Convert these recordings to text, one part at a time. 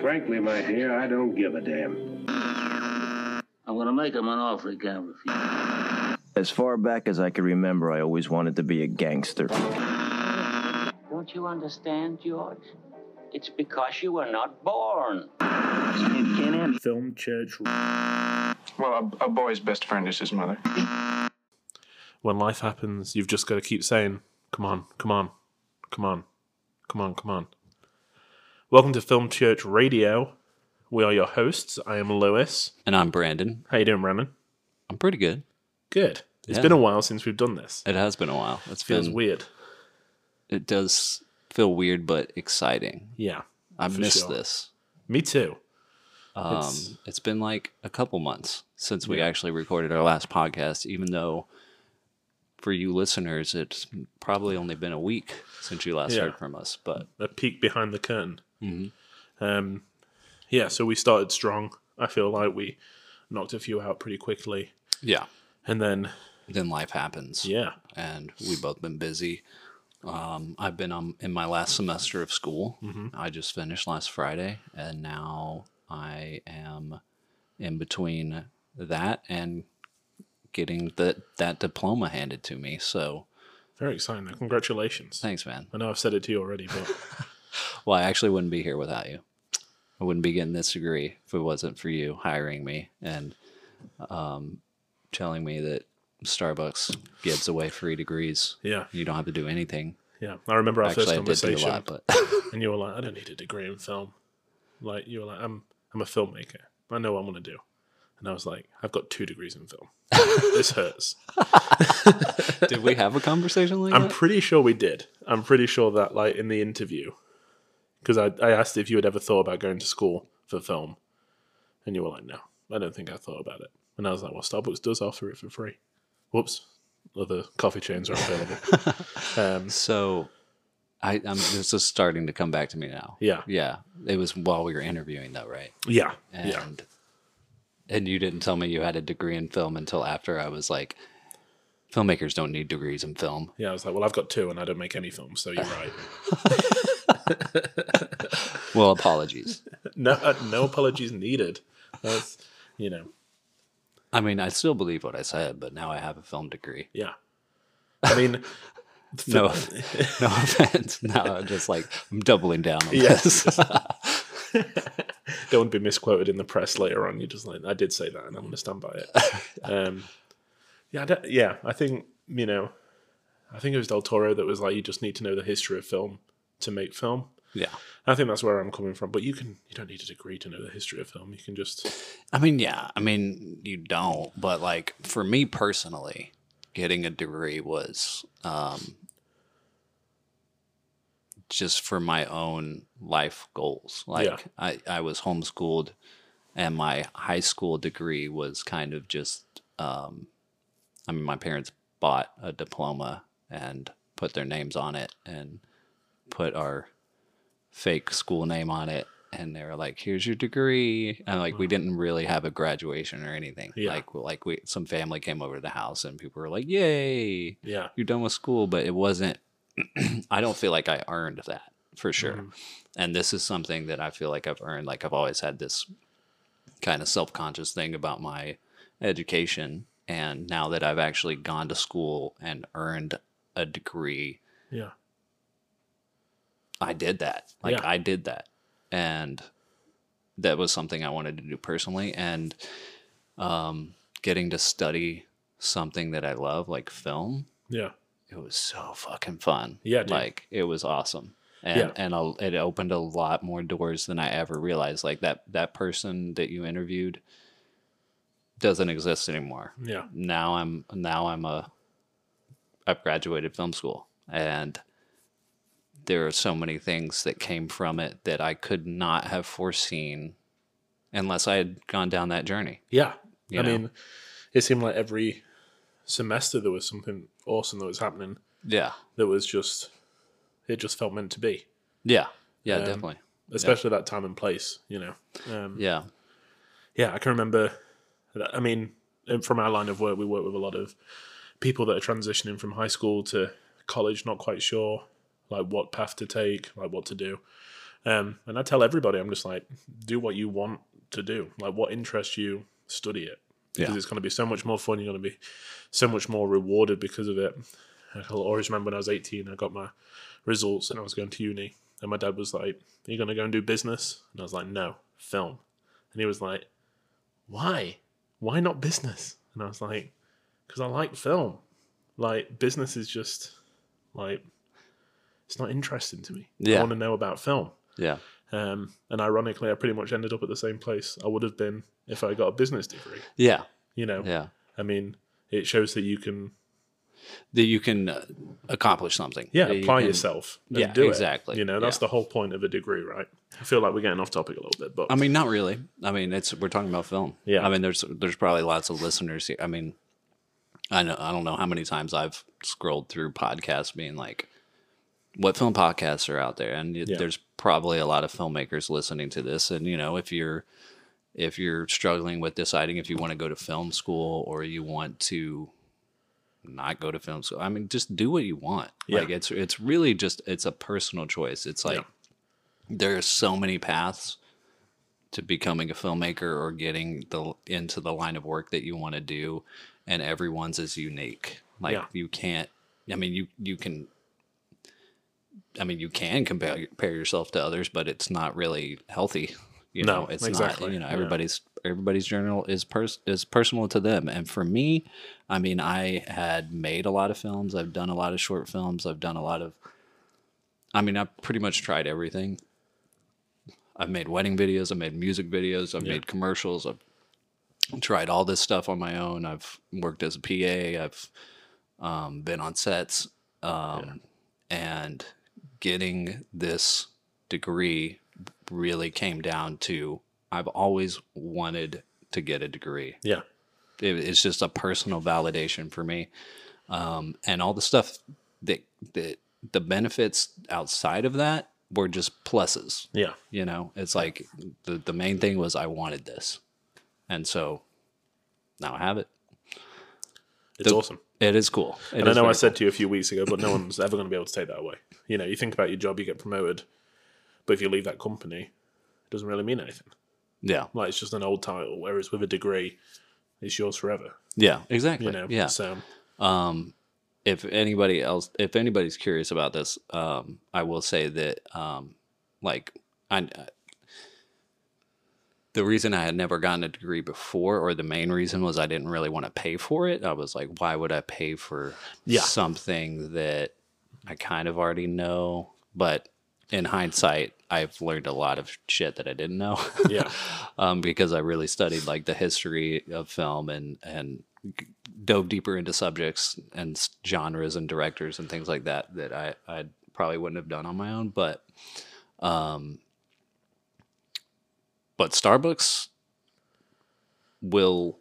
Frankly, my dear, I don't give a damn. I'm gonna make him an offer he can't refuse. As far back as I can remember, I always wanted to be a gangster. Don't you understand, George? It's because you were not born. Film church. Well, a, a boy's best friend is his mother. When life happens, you've just got to keep saying, "Come on, come on, come on, come on, come on." Welcome to Film Church Radio. We are your hosts. I am Lewis. And I'm Branden. How you doing, Branden? I'm pretty good. Good. It's Yeah. been a while since we've done this. It has been a while. It's Feels been weird. It does feel weird but exciting. Yeah, I For missed sure. this. me too. Um, It's- it's been like a couple months since we actually recorded our last podcast, even though for you listeners, it's probably only been a week since you last Yeah. heard from us. But A peek behind the curtain. Mhm. Um, yeah, so we started strong. I feel like we knocked a few out pretty quickly, yeah, and then then life happens. yeah, and we've both been busy. Um, I've been um, in my last semester of school. Mm-hmm. I just finished last Friday, and now I am in between that and getting the, that diploma handed to me. So very exciting. Congratulations. thanks, man. I know I've said it to you already, but Well, I actually wouldn't be here without you. I wouldn't be getting this degree if it wasn't for you hiring me and um, telling me that Starbucks gives away free degrees. yeah, You don't have to do anything. yeah. I remember our Actually, I first did do a conversation, lot, but and you were like, "I don't need a degree in film." Like you were like, "I'm I'm a filmmaker. I know what I'm gonna do," and I was like, "I've got two degrees in film. this hurts." did we have a conversation like I'm that? pretty sure we did. I'm pretty sure that, like, in the interview, because I, I asked if you had ever thought about going to school for film, and you were like, no, I don't think I thought about it. And I was like, well, Starbucks does offer it for free. Whoops. Other coffee chains are available. um, So, I, I'm this is starting to come back to me now. yeah. Yeah, it was while we were interviewing, though, right? Yeah. And yeah. and you didn't tell me you had a degree in film until after I was like, filmmakers don't need degrees in film. Yeah. I was like, well, I've got two and I don't make any films, so you're right. Well, apologies. no, uh, no apologies needed. That's, you know, I mean, I still believe what I said, but now I have a film degree. yeah. I mean, No, no offense. No, I'm just like I'm doubling down on Yes. this. don't be misquoted in the press later on. You're just like, I did say that, and I'm going to stand by it. um, yeah, I yeah. I think you know, I think it was Del Toro that was like, you just need to know the history of film to make film. yeah. I think that's where I'm coming from. But you can, you don't need a degree to know the history of film. You can just, I mean, yeah. I mean, you don't, but like for me personally, getting a degree was um, just for my own life goals. Like Yeah. I, I was homeschooled, and my high school degree was kind of just. Um, I mean, my parents bought a diploma and put their names on it, and put our fake school name on it and they were like here's your degree and like we didn't really have a graduation or anything. Yeah. like like we some family came over to the house and people were like yay yeah, you're done with school but it wasn't i don't feel like i earned that for sure. Mhm. and this is something that i feel like i've earned like i've always had this kind of self-conscious thing about my education and now that i've actually gone to school and earned a degree yeah, I did that. Like Yeah. I did that. And that was something I wanted to do personally and um getting to study something that I love like film, yeah, it was so fucking fun. Yeah, dude. Like it was awesome. And Yeah. and a, it opened a lot more doors than I ever realized like that that person that you interviewed doesn't exist anymore yeah, now I'm now I'm a I've graduated film school and there are so many things that came from it that I could not have foreseen unless I had gone down that journey. yeah. You I know? mean, it seemed like every semester there was something awesome that was happening. Yeah. That was just, it just felt meant to be. Yeah. Yeah, Um, definitely. especially that time and place. You know. Um, Yeah. yeah, I can remember. That, I mean, from our line of work, we work with a lot of people that are transitioning from high school to college, not quite sure like what path to take, like what to do. Um, and I tell everybody, I'm just like, do what you want to do. Like, what interests you, study it. Because Yeah. it's going to be so much more fun. You're going to be so much more rewarded because of it. I'll always remember when I was 18, I got my results and I was going to uni. And my dad was like, Are you going to go and do business? And I was like, No, film. And he was like, Why? Why not business? And I was like, Because I like film. Like, business is just like, it's not interesting to me. I want to know about film. Yeah. Um, and ironically, I pretty much ended up at the same place I would have been if I got a business degree. Yeah. You know, Yeah. I mean, it shows that you can, That you can uh, accomplish something. yeah, That you apply can- yourself. And Yeah, do exactly. It. You know, that's Yeah. the whole point of a degree, right? I feel like we're getting off topic a little bit, but I mean, not really. I mean, it's we're talking about film. Yeah. I mean, there's there's probably lots of listeners here. I mean, I know I don't know how many times I've scrolled through podcasts being like, what film podcasts are out there, and Yeah. there's probably a lot of filmmakers listening to this. And you know, if you're if you're struggling with deciding if you want to go to film school or you want to not go to film school, I mean, just do what you want. Yeah. Like it's it's really just it's a personal choice. It's like there are so many paths to becoming a filmmaker or getting the into the line of work that you want to do and everyone's is unique like Yeah. you can't i mean you you can i mean you can compare compare yourself to others but it's not really healthy you No, know? It's exactly. not you know Yeah. everybody's everybody's journal is pers- is personal to them. And for me i mean i had made a lot of films. I've done a lot of short films. I've done a lot of i mean i've pretty much tried everything. I've made wedding videos, I've made music videos, I've Yeah. made commercials, I've tried all this stuff on my own. I've worked as a PA, I've um, been on sets, um, and getting this degree really came down to I've always wanted to get a degree. Yeah, it, it's just a personal validation for me. Um, and all the stuff that that the benefits outside of that were just pluses. Yeah, you know it's like the, the main thing was i wanted this. And so now i have it. It's The- awesome. it is cool. It and I know I said to you a few weeks ago, but no one's ever going to be able to take that away. You know, you think about your job, you get promoted, but if you leave that company, it doesn't really mean anything. yeah Like it's just an old title. Whereas with a degree, it's yours forever. yeah exactly You know, yeah So um if anybody else if anybody's curious about this um i will say that um like i the reason i had never gotten a degree before or the main reason was i didn't really want to pay for it i was like why would i pay for Yeah. something that i kind of already know but in hindsight i've learned a lot of shit that i didn't know yeah, um, because I really studied like the history of film and and dove deeper into subjects and genres and directors and things like that that I I probably wouldn't have done on my own. But um, but Starbucks will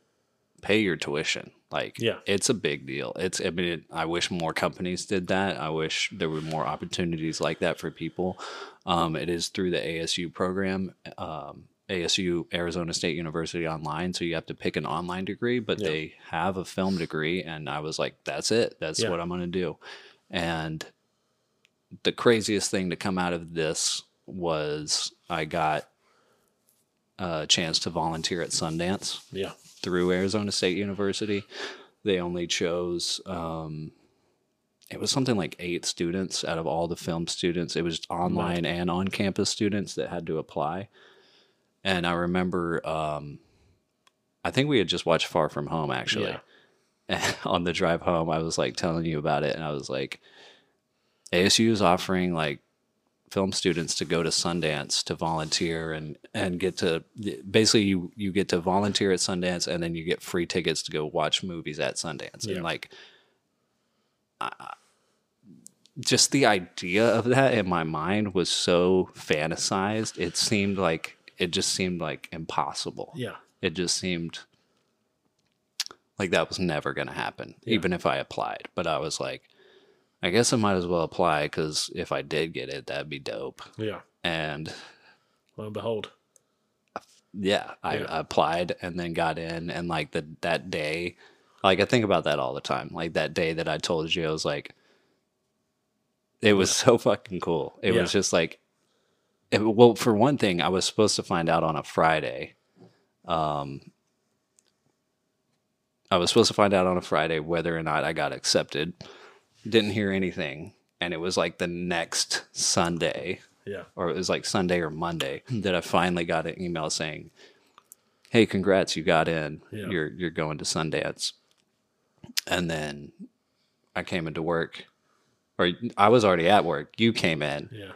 pay your tuition. Like, Yeah. it's a big deal. It's, I mean, it, I wish more companies did that. I wish there were more opportunities like that for people. Um, it is through the ASU program, um, ASU Arizona State University online. So you have to pick an online degree, but Yeah. they have a film degree. And I was like, that's it. That's Yeah. what I'm going to do. And the craziest thing to come out of this was I got a chance to volunteer at Sundance yeah, through Arizona State University. They only chose um, it was something like eight students out of all the film students. It was online and on campus students that had to apply. And I remember um, I think we had just watched Far From Home actually. Yeah. on the drive home, I was like telling you about it and I was like ASU is offering like film students to go to Sundance to volunteer and and get to basically you you get to volunteer at Sundance and then you get free tickets to go watch movies at Sundance. Yeah. and like I- just the idea of that in my mind was so fantasized. It seemed like it just seemed like impossible. Yeah, it just seemed like that was never going to happen Yeah. even if i applied. But i was like i guess i might as well apply because if i did get it that'd be dope yeah. and Lo and behold, yeah I, Yeah. I applied and then got in and like the that day like i think about that all the time like that day that i told you i was like it was so fucking cool it Yeah. was just like it- well, for one thing, I was supposed to find out on a Friday. Um, I was supposed to find out on a Friday whether or not I got accepted. Didn't hear anything, and it was like the next Sunday, Yeah. or it was like Sunday or Monday that I finally got an email saying, "Hey, congrats, you got in. Yeah. You're you're going to Sundance." And then I came into work, or I was already at work. You came in, Yeah.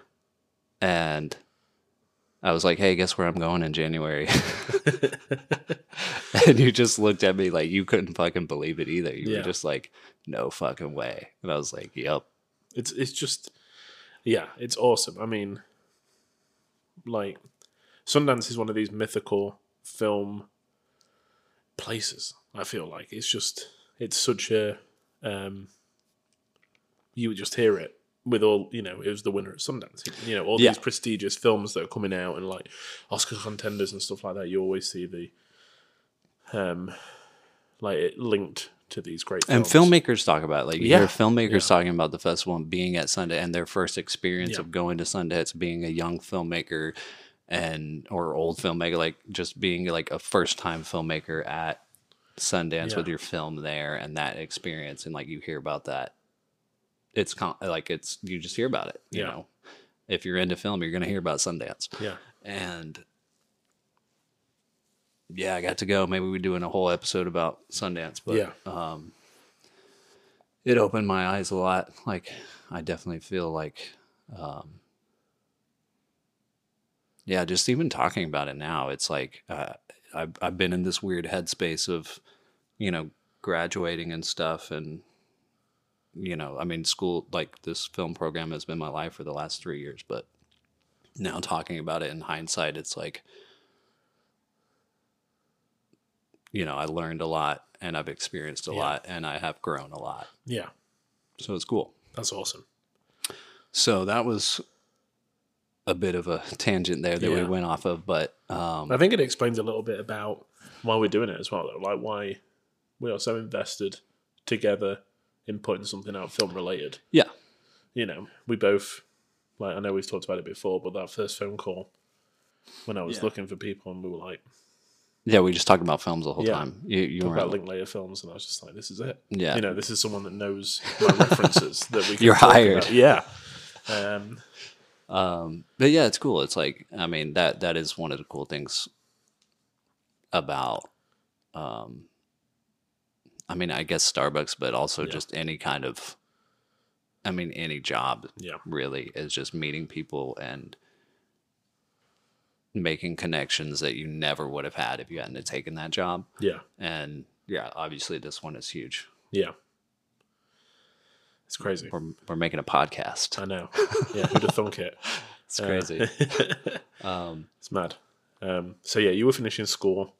and I was like, "Hey, guess where I'm going in January?" and you just looked at me like you couldn't fucking believe it either. You Yeah. were just like, "No fucking way," and I was like, "Yep." It's it's just yeah, it's awesome. I mean like Sundance is one of these mythical film places, I feel like. It's just it's such a um you would just hear it with all you know, it was the winner at Sundance. You know, all Yeah. these prestigious films that are coming out and like Oscar contenders and stuff like that, you always see the um like it linked to these great And filmmakers talk about it. like you Yeah. hear filmmakers Yeah. talking about the festival and being at Sundance and their first experience Yeah. of going to Sundance, being a young filmmaker and or old filmmaker, like just being like a first time filmmaker at Sundance with your film there and that experience and like you hear about that. It's con- like it's you just hear about it. You know, if you're into film, you're gonna hear about Sundance Yeah. and yeah, I got to go. Maybe we're doing a whole episode about Sundance, but Yeah. um, it opened my eyes a lot. Like, I definitely feel like, um, yeah, just even talking about it now, it's like uh, I've I've been in this weird headspace of, you know, graduating and stuff, and you know, I mean, school like this film program has been my life for the last three years, but now talking about it in hindsight, it's like, you know, I learned a lot and I've experienced a Yeah. lot and I have grown a lot. Yeah. So it's cool. That's awesome. So that was a bit of a tangent there that we went off of, but um, I think it explains a little bit about why we're doing it as well, though. Like why we are so invested together in putting something out film related. yeah, You know, we both like I know we've talked about it before, but that first phone call when I was Yeah. looking for people and we were like yeah, we just talked about films the whole Yeah. time. You, you were about Linklater films, and I was just like, this is it. Yeah. you know, this is someone that knows my references that we. Can You're talk hired. about. Yeah. Um, Um, but yeah, it's cool. It's like I mean that that is one of the cool things about um I mean I guess Starbucks, but also Yeah. just any kind of I mean any job Yeah. really is just meeting people and making connections that you never would have had if you hadn't taken that job. yeah. And yeah, obviously this one is huge. Yeah. It's crazy. We're we're making a podcast. I know. Yeah, who'd have thunk it? It's Uh, crazy. um It's mad. Um, so yeah, you were finishing school.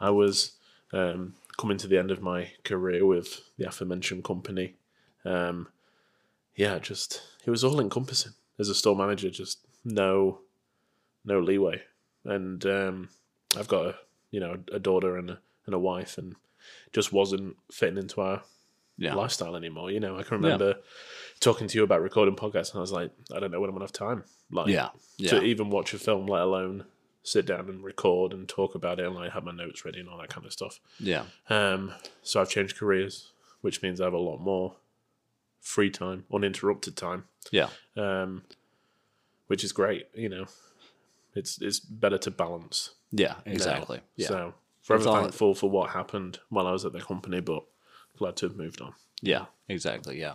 I was um, coming to the end of my career with the aforementioned company. Um, yeah, just it was all encompassing as a store manager. Just no, no leeway. And um, I've got a you know a daughter and a, and a wife, and just wasn't fitting into our yeah. lifestyle anymore. You know, I can remember talking to you about recording podcasts, and I was like, I don't know when I'm gonna have time. Like, Yeah. Yeah. to even watch a film, let alone sit down and record and talk about it and like have my notes ready and all that kind of stuff. Yeah. Um, so I've changed careers, which means I have a lot more free time, uninterrupted time, Yeah. um, which is great. You know, it's it's better to balance. Yeah, exactly. Yeah. So forever all- thankful for what happened while I was at the company, but glad to have moved on. Yeah, exactly. Yeah.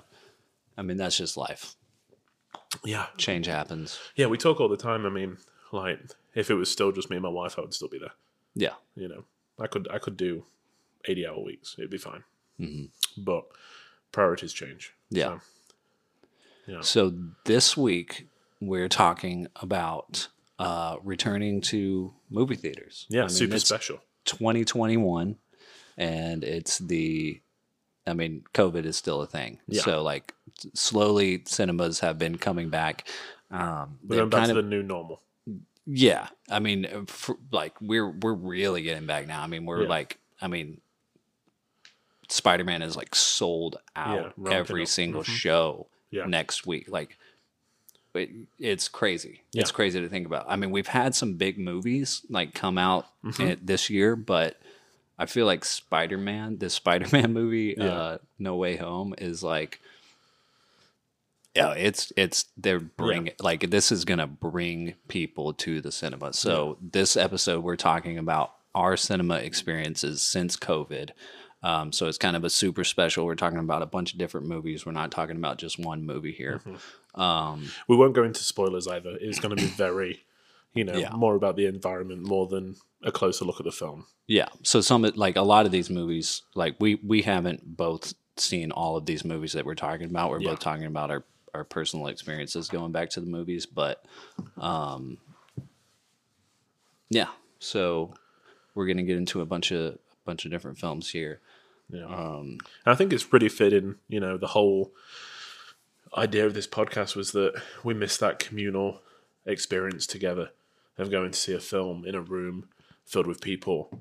I mean, that's just life. Yeah, Change happens. yeah. We talk all the time. I mean, like if it was still just me and my wife, I would still be there. Yeah. you know i could i could do 80 hour weeks it'd be fine Mhm. but priorities change Yeah. so, yeah So this week we're talking about uh, returning to movie theaters. yeah I mean, super it's special 2021, and it's the. I mean, COVID is still a thing. Yeah. So like, slowly cinemas have been coming back. Um, we're going back kind to of- the new normal Yeah, I mean, for, like we're we're really getting back now. I mean, we're Yeah. like, I mean, Spider Man is like sold out ramping every single Mhm. show Yeah. next week. Like, it, it's crazy. It's crazy to think about. I mean, we've had some big movies like come out Mm-hmm. in- this year, but I feel like Spider Man, the Spider Man movie, Yeah. uh, No Way Home, is like, yeah, it's it's they're bring like this is gonna bring people to the cinema. So this episode we're talking about our cinema experiences since COVID. Um, so it's kind of a super special. We're talking about a bunch of different movies. We're not talking about just one movie here. Mm-hmm. Um, We won't go into spoilers either. It's going to be very, you know, Yeah. more about the environment more than a closer look at the film. Yeah. So some like a lot of these movies, like we we haven't both seen all of these movies that we're talking about. We're Yeah. both talking about our our personal experiences going back to the movies, but um yeah. So we're gonna get into a bunch of a bunch of different films here. Yeah. Um I think it's pretty fitting, you know, the whole idea of this podcast was that we missed that communal experience together of going to see a film in a room filled with people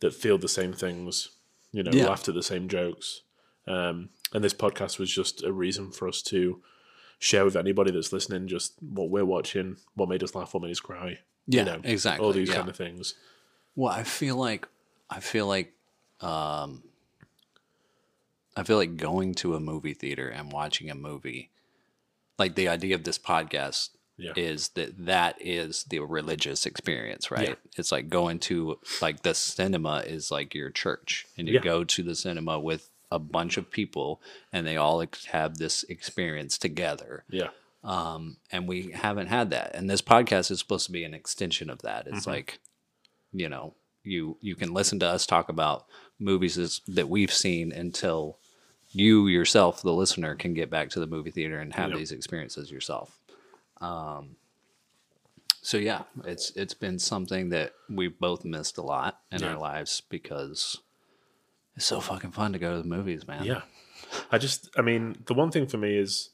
that feel the same things, you know, Yeah. laughed at the same jokes. Um, and this podcast was just a reason for us to share with anybody that's listening just what we're watching, what made us laugh, what made us cry. Yeah, you know, exactly, All these yeah. kind of things. Well, I feel like I feel like um I feel like going to a movie theater and watching a movie like the idea of this podcast Yeah. is that that is the religious experience, right? It's like going to like the cinema is like your church and you Yeah. go to the cinema with a bunch of people and they all have this experience together Yeah. um, and we haven't had that. And this podcast is supposed to be an extension of that. It's like, you know, you you can listen to us talk about movies that we've seen until you yourself, the listener, can get back to the movie theater and have Yep. these experiences yourself. Um, so yeah, it's it's been something that we've both missed a lot in Yeah. our lives because it's so fucking fun to go to the movies, man. Yeah. I just, I mean, the one thing for me is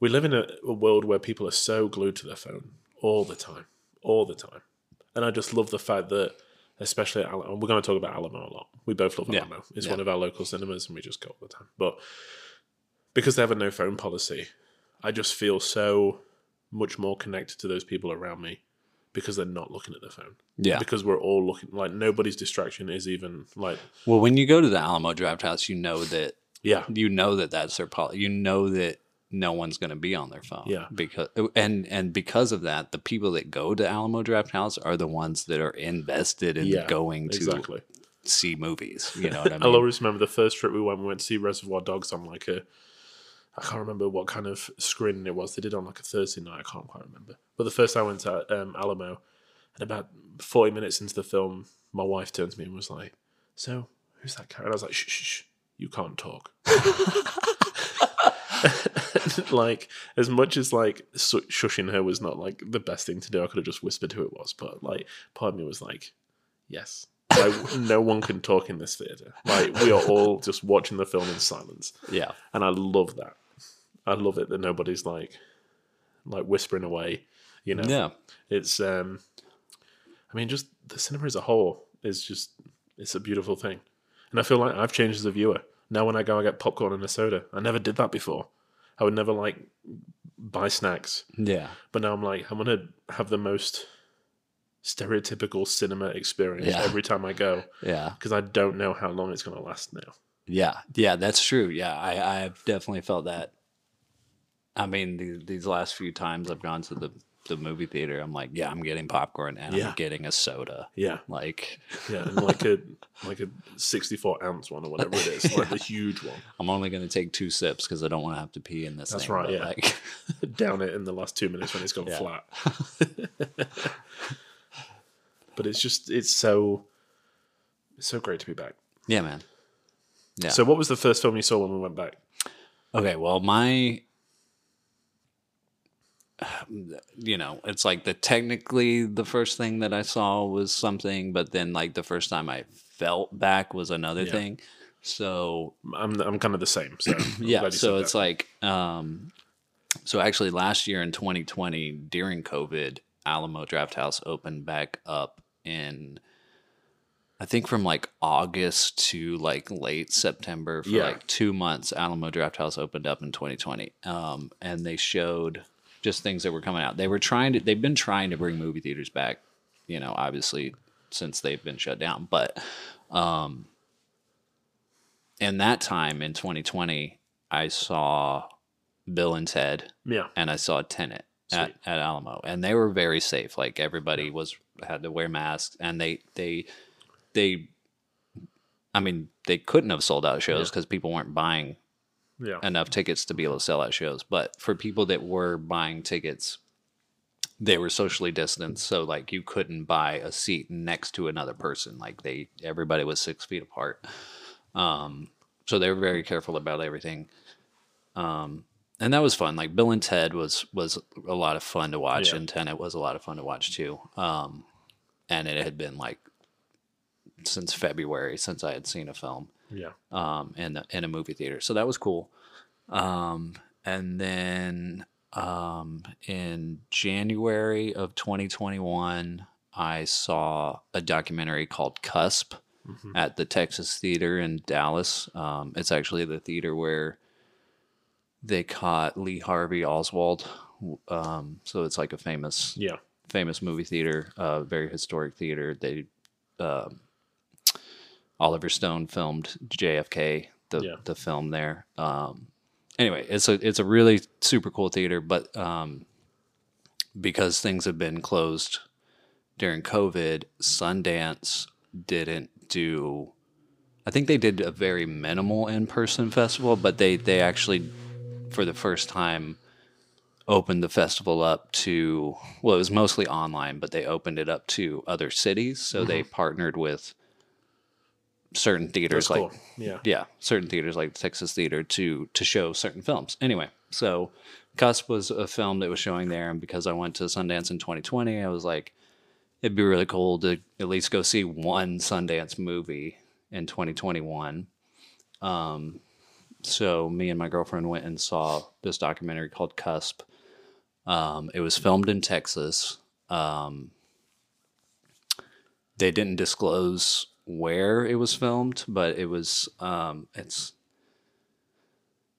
we live in a, a world where people are so glued to their phone all the time, all the time. And I just love the fact that, especially at Alamo, we're going to talk about Alamo a lot. We both love Yeah. Alamo. It's Yeah. one of our local cinemas and we just go all the time. But because they have a no phone policy, I just feel so much more connected to those people around me because they're not looking at their phone. Yeah. Because we're all looking, like, nobody's distraction is even like, Well, when you go to the Alamo Drafthouse, you know that yeah, you know that that's their policy. You know that no one's going to be on their phone. Yeah. Because and and because of that, the people that go to Alamo Drafthouse are the ones that are invested in yeah, going to exactly. see movies. You know what I mean? I'll always remember the first trip we went. We went to see Reservoir Dogs on like a, I can't remember what kind of screening it was. They did on like a Thursday night. I can't quite remember. But the first time I went to um, Alamo, and about forty minutes into the film, my wife turned to me and was like, "So who's that character?" And I was like, "Shh, shh, shh you can't talk." like as much as like su- shushing her was not like the best thing to do, I could have just whispered who it was. But like, part of me was like, "Yes." Like, no one can talk in this theater. Like we are all just watching the film in silence, yeah. and I love that. I love it that nobody's like, like whispering away. You know, Yeah. it's. um I mean, just the cinema as a whole is just it's a beautiful thing, and I feel like I've changed as a viewer. Now, when I go, I get popcorn and a soda. I never did that before. I would never like buy snacks, Yeah. but now I'm like, I'm gonna have the most stereotypical cinema experience Yeah. every time I go Yeah. because I don't know how long it's going to last now. Yeah, yeah, that's true. Yeah, I I've definitely felt that. I mean, the, these last few times I've gone to the the movie theater, I'm like, yeah, I'm getting popcorn and Yeah. I'm getting a soda. Yeah, Like, yeah, and like a like a 64 ounce one or whatever it is, like the huge one. I'm only going to take two sips because I don't want to have to pee in this. That's thing, right, yeah. Like, Down it in the last two minutes when it's gone Yeah. flat. but it's just it's so it's so great to be back. yeah, man. Yeah. So, what was the first film you saw when we went back? Okay, well, my you know, it's like the technically the first thing that I saw was something, but then like the first time I felt back was another Yeah. thing. So I'm I'm kind of the same. So yeah, so it's that. like um so actually last year in 2020 during COVID, Alamo Drafthouse opened back up in I think from like August to like late September for Yeah. like 2 months Alamo Drafthouse opened up in 2020. Um and they showed just things that were coming out. They were trying to. They've been trying to bring movie theaters back. You know, obviously since they've been shut down, but um, in that time in 2020, I saw Bill and Ted Yeah. and I saw Tenet at, at Alamo, and they were very safe. Like everybody was had to wear masks, and they they they. I mean, they couldn't have sold out shows Yeah. because people weren't buying Yeah. enough tickets to be able to sell out shows. But for people that were buying tickets, they were socially distanced, so like you couldn't buy a seat next to another person. Like they, everybody was six feet apart. Um, so they were very careful about everything. Um, and that was fun. Like Bill and Ted was was a lot of fun to watch, Yeah. and Tenet was a lot of fun to watch too. Um, and it had been like since February since I had seen a film Yeah. um, in the, in a movie theater. So that was cool. Um, and then um, in January of 2021, I saw a documentary called Cusp at the Texas Theater in Dallas. Um, it's actually the theater where they caught Lee Harvey Oswald. Um, so it's like a famous Yeah. famous movie theater, uh, very historic theater. They um Oliver Stone filmed JFK, the Yeah. the film there. Um, anyway, it's a it's a really super cool theater, but um, because things have been closed during COVID, Sundance didn't do. I think they did a very minimal in person festival, but they they actually for the first time opened the festival up to well it was mostly online but they opened it up to other cities so they partnered with certain theaters like. Yeah. yeah certain theaters like the texas theater to to show certain films anyway so cusp was a film that was showing there and because i went to sundance in 2020 i was like it'd be really cool to at least go see one sundance movie in 2021 um, so me and my girlfriend went and saw this documentary called cusp um, it was filmed in texas um, they didn't disclose where it was filmed but it was um, it's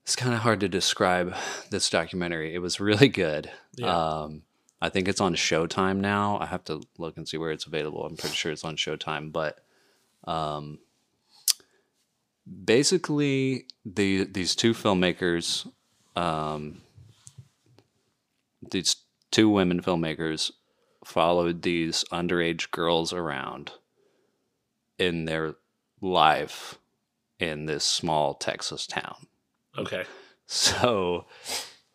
it's kind of hard to describe this documentary. It was really good. Yeah. um, i think it's on showtime now. I have to look and see where it's available. I'm pretty sure it's on showtime but um, basically the these two filmmakers um, these two women filmmakers followed these underage girls around in their life in this small Texas town. Okay. So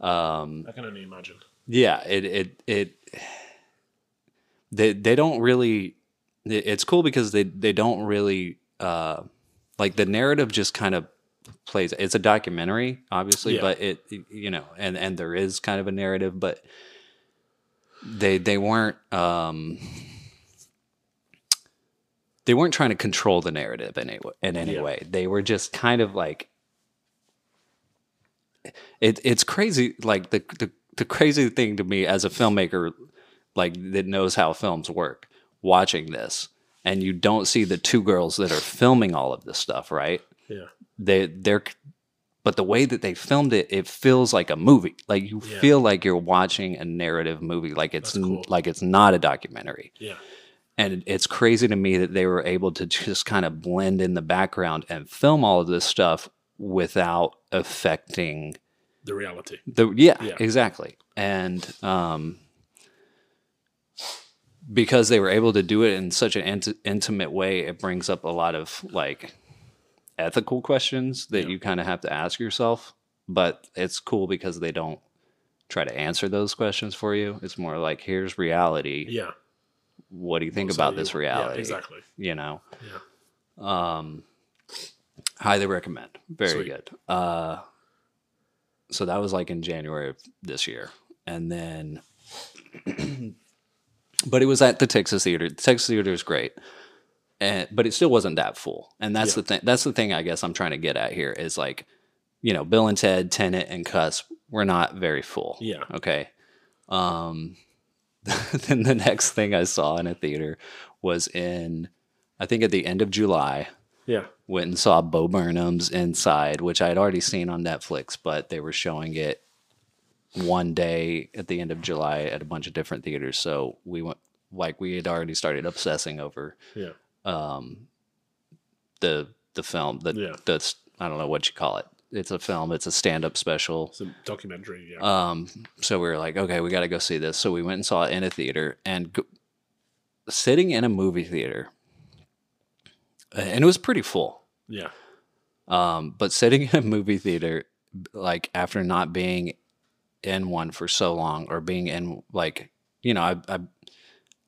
um I can only imagine. yeah, it it it they they don't really it's cool because they they don't really uh like the narrative just kind of plays it's a documentary obviously Yeah. but it you know and and there is kind of a narrative but they they weren't um they weren't trying to control the narrative in any, in any Yeah. way they were just kind of like it, it's crazy like the, the the crazy thing to me as a filmmaker like that knows how films work watching this and you don't see the two girls that are filming all of this stuff right Yeah. they they're but the way that they filmed it it feels like a movie like you Yeah. feel like you're watching a narrative movie like it's cool. like it's not a documentary Yeah. And it's crazy to me that they were able to just kind of blend in the background and film all of this stuff without affecting The reality. the yeah, Yeah. exactly. And um because they were able to do it in such an int- intimate way, it brings up a lot of like ethical questions that Yeah. you kind of have to ask yourself. But it's cool because they don't try to answer those questions for you. It's more like, here's reality. Yeah. What do you think about this reality? Yeah, exactly. You know, Yeah. um, highly recommend. Very Sweet. good. Uh, so that was like in January of this year, and then, but it was at the Texas Theater. The Texas Theater is great, and but it still wasn't that full. And that's Yeah. the thing. That's the thing. I guess I'm trying to get at here is like, you know, Bill and Ted, Tenet, and Cusp were not very full. Yeah. Okay. Um, then the next thing I saw in a theater was in, I think at the end of July, Yeah. went and saw Bo Burnham's Inside, which I had already seen on Netflix, but they were showing it one day at the end of July at a bunch of different theaters. So we went like we had already started obsessing over Yeah. um, the the film. The Yeah. that's I don't know what you call it. It's a film. It's a stand up special. It's a documentary. Yeah. Um, so we were like, okay, we got to go see this. So we went and saw it in a theater, and go, sitting in a movie theater, and it was pretty full. yeah. Um, but sitting in a movie theater, like after not being in one for so long, or being in like, you know, I, I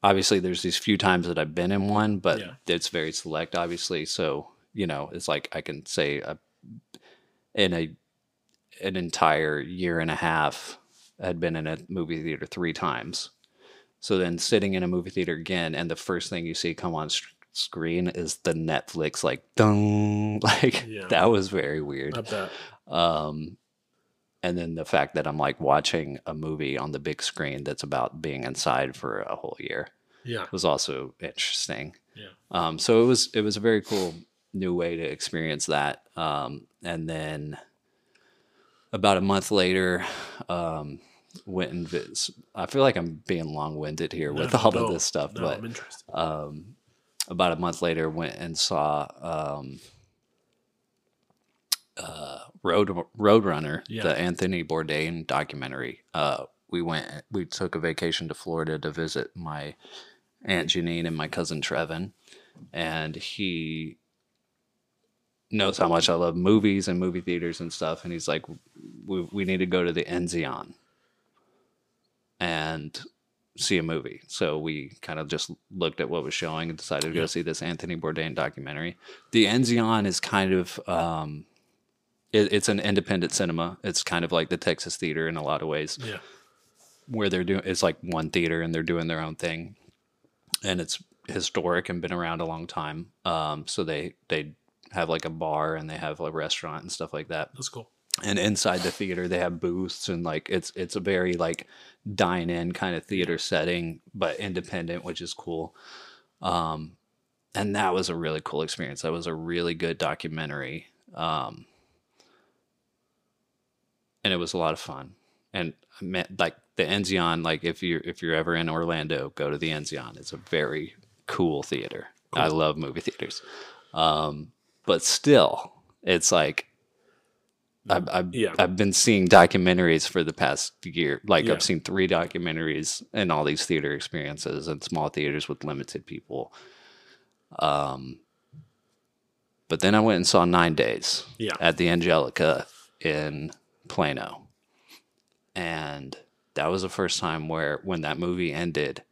obviously there's these few times that I've been in one, but Yeah. it's very select, obviously. So you know, it's like I can say uh, in a an entire year and a half, had been in a movie theater three times. So then sitting in a movie theater again, and the first thing you see come on s- screen is the Netflix like dung, like Yeah. that was very weird. Um, and then the fact that I'm like watching a movie on the big screen that's about being inside for a whole year Yeah. was also interesting. Yeah. Um, so it was it was a very cool new way to experience that. Um, and then about a month later, um, went and vis- I feel like I'm being long winded here with No, all no, of this stuff, No, but um, about a month later went and saw um, uh, Road Roadrunner, Yeah. the Anthony Bourdain documentary. Uh, we went, we took a vacation to Florida to visit my aunt Janine and my cousin Trevin, and he knows how much I love movies and movie theaters and stuff, and he's like, "We we need to go to the Enzian." And see a movie. So we kind of just looked at what was showing and decided to go Yeah. see this Anthony Bourdain documentary. The Enzian is kind of um, it, it's an independent cinema. It's kind of like the Texas Theater in a lot of ways, Yeah. where they're doing it's like one theater and they're doing their own thing, and it's historic and been around a long time. Um, so they they have like a bar and they have a restaurant and stuff like that. That's cool. and inside the theater they have booths and like it's it's a very like dine in kind of theater setting but independent which is cool. Um and that was a really cool experience. That was a really good documentary um and it was a lot of fun. And I like the Enzian like if you're if you're ever in Orlando go to the Enzian it's a very cool theater. I love movie theaters. Um but still it's like I've, I've, Yeah. I've been seeing documentaries for the past year. Like Yeah. I've seen three documentaries and all these theater experiences and small theaters with limited people. Um, but then I went and saw Nine Days Yeah. at the Angelika in Plano, and that was the first time where when that movie ended,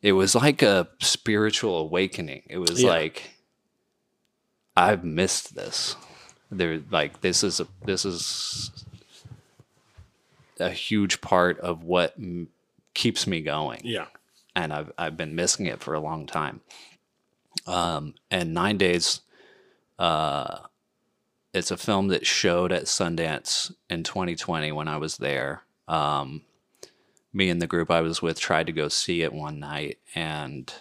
it was like a spiritual awakening. It was Yeah. like I've missed this. There, like this is a this is a huge part of what m- keeps me going Yeah. and I've I've been missing it for a long time. Um, and Nine Days, uh, it's a film that showed at Sundance in 2020 when I was there. Um, me and the group I was with tried to go see it one night, and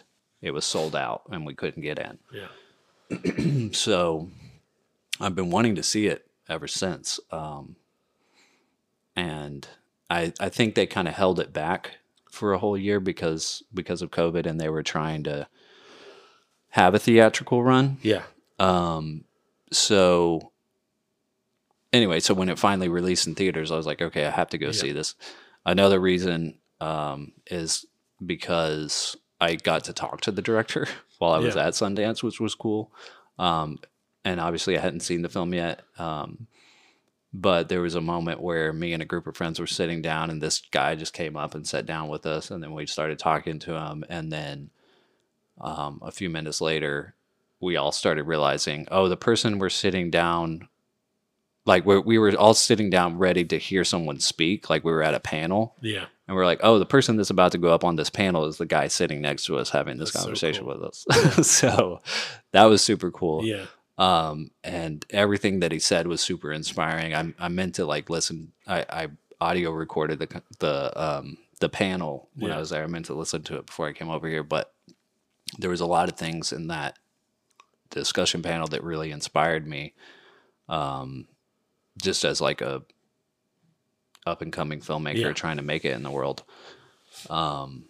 it was sold out, and we couldn't get in. Yeah. So I've been wanting to see it ever since. Um, and I I think they kind of held it back for a whole year because because of COVID and they were trying to have a theatrical run. Yeah. Um, so anyway, so when it finally released in theaters, I was like, okay, I have to go see this. Another reason um, is because I got to talk to the director while I was Yeah. at Sundance, which was cool. Um, and obviously, I hadn't seen the film yet. Um, but there was a moment where me and a group of friends were sitting down, and this guy just came up and sat down with us, and then we started talking to him, and then um, a few minutes later, we all started realizing, oh, the person we're sitting down, like we we were all sitting down ready to hear someone speak, like we were at a panel, Yeah. and we're like, oh, the person that's about to go up on this panel is the guy sitting next to us having this That's so conversation cool. with us. so that was super cool. Yeah. Um, and everything that he said was super inspiring. I, I meant to like listen. I, I audio recorded the the um, the panel when I was there. I meant to listen to it before I came over here, but there was a lot of things in that discussion panel that really inspired me. Um, just as like a up and coming filmmaker Yeah. trying to make it in the world. Um,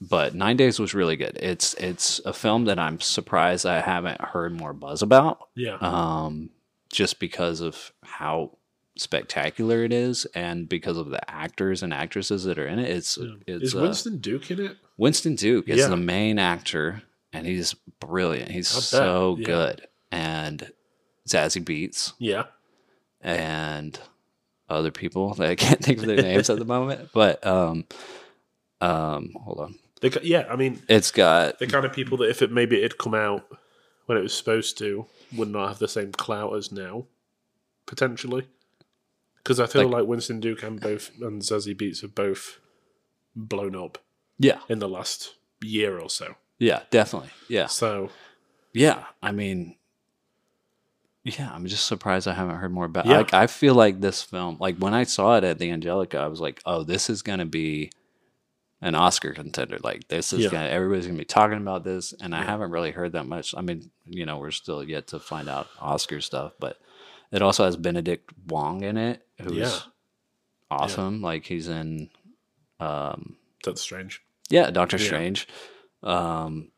but Nine Days was really good. It's it's a film that I'm surprised I haven't heard more buzz about Yeah. um, just because of how spectacular it is and because of the actors and actresses that are in it. It's it's Is uh, Winston Duke in it? Winston Duke is Yeah. the main actor, and he's brilliant. He's so yeah. good, and Zazie Beetz Yeah. and other people that I can't think of their names at the moment. But um, um, hold on, They, yeah, I mean, it's got the kind of people that if it maybe it had come out when it was supposed to, would not have the same clout as now, potentially. Because I feel Like- like, Winston Duke and both and Zazie Beetz have both blown up yeah, in the last year or so. yeah, definitely, yeah, So yeah. I mean, yeah, I'm just surprised I haven't heard more about. Yeah. Like, I feel like this film, like when I saw it at the Angelika, I was like, oh, this is gonna be an Oscar contender. Like this is Yeah. gonna everybody's gonna be talking about this, and I haven't really heard that much. I mean, you know, we're still yet to find out Oscar stuff, but it also has Benedict Wong in it, who's Yeah. awesome. Like he's in, um, that's strange. yeah, Doctor. Strange. Um,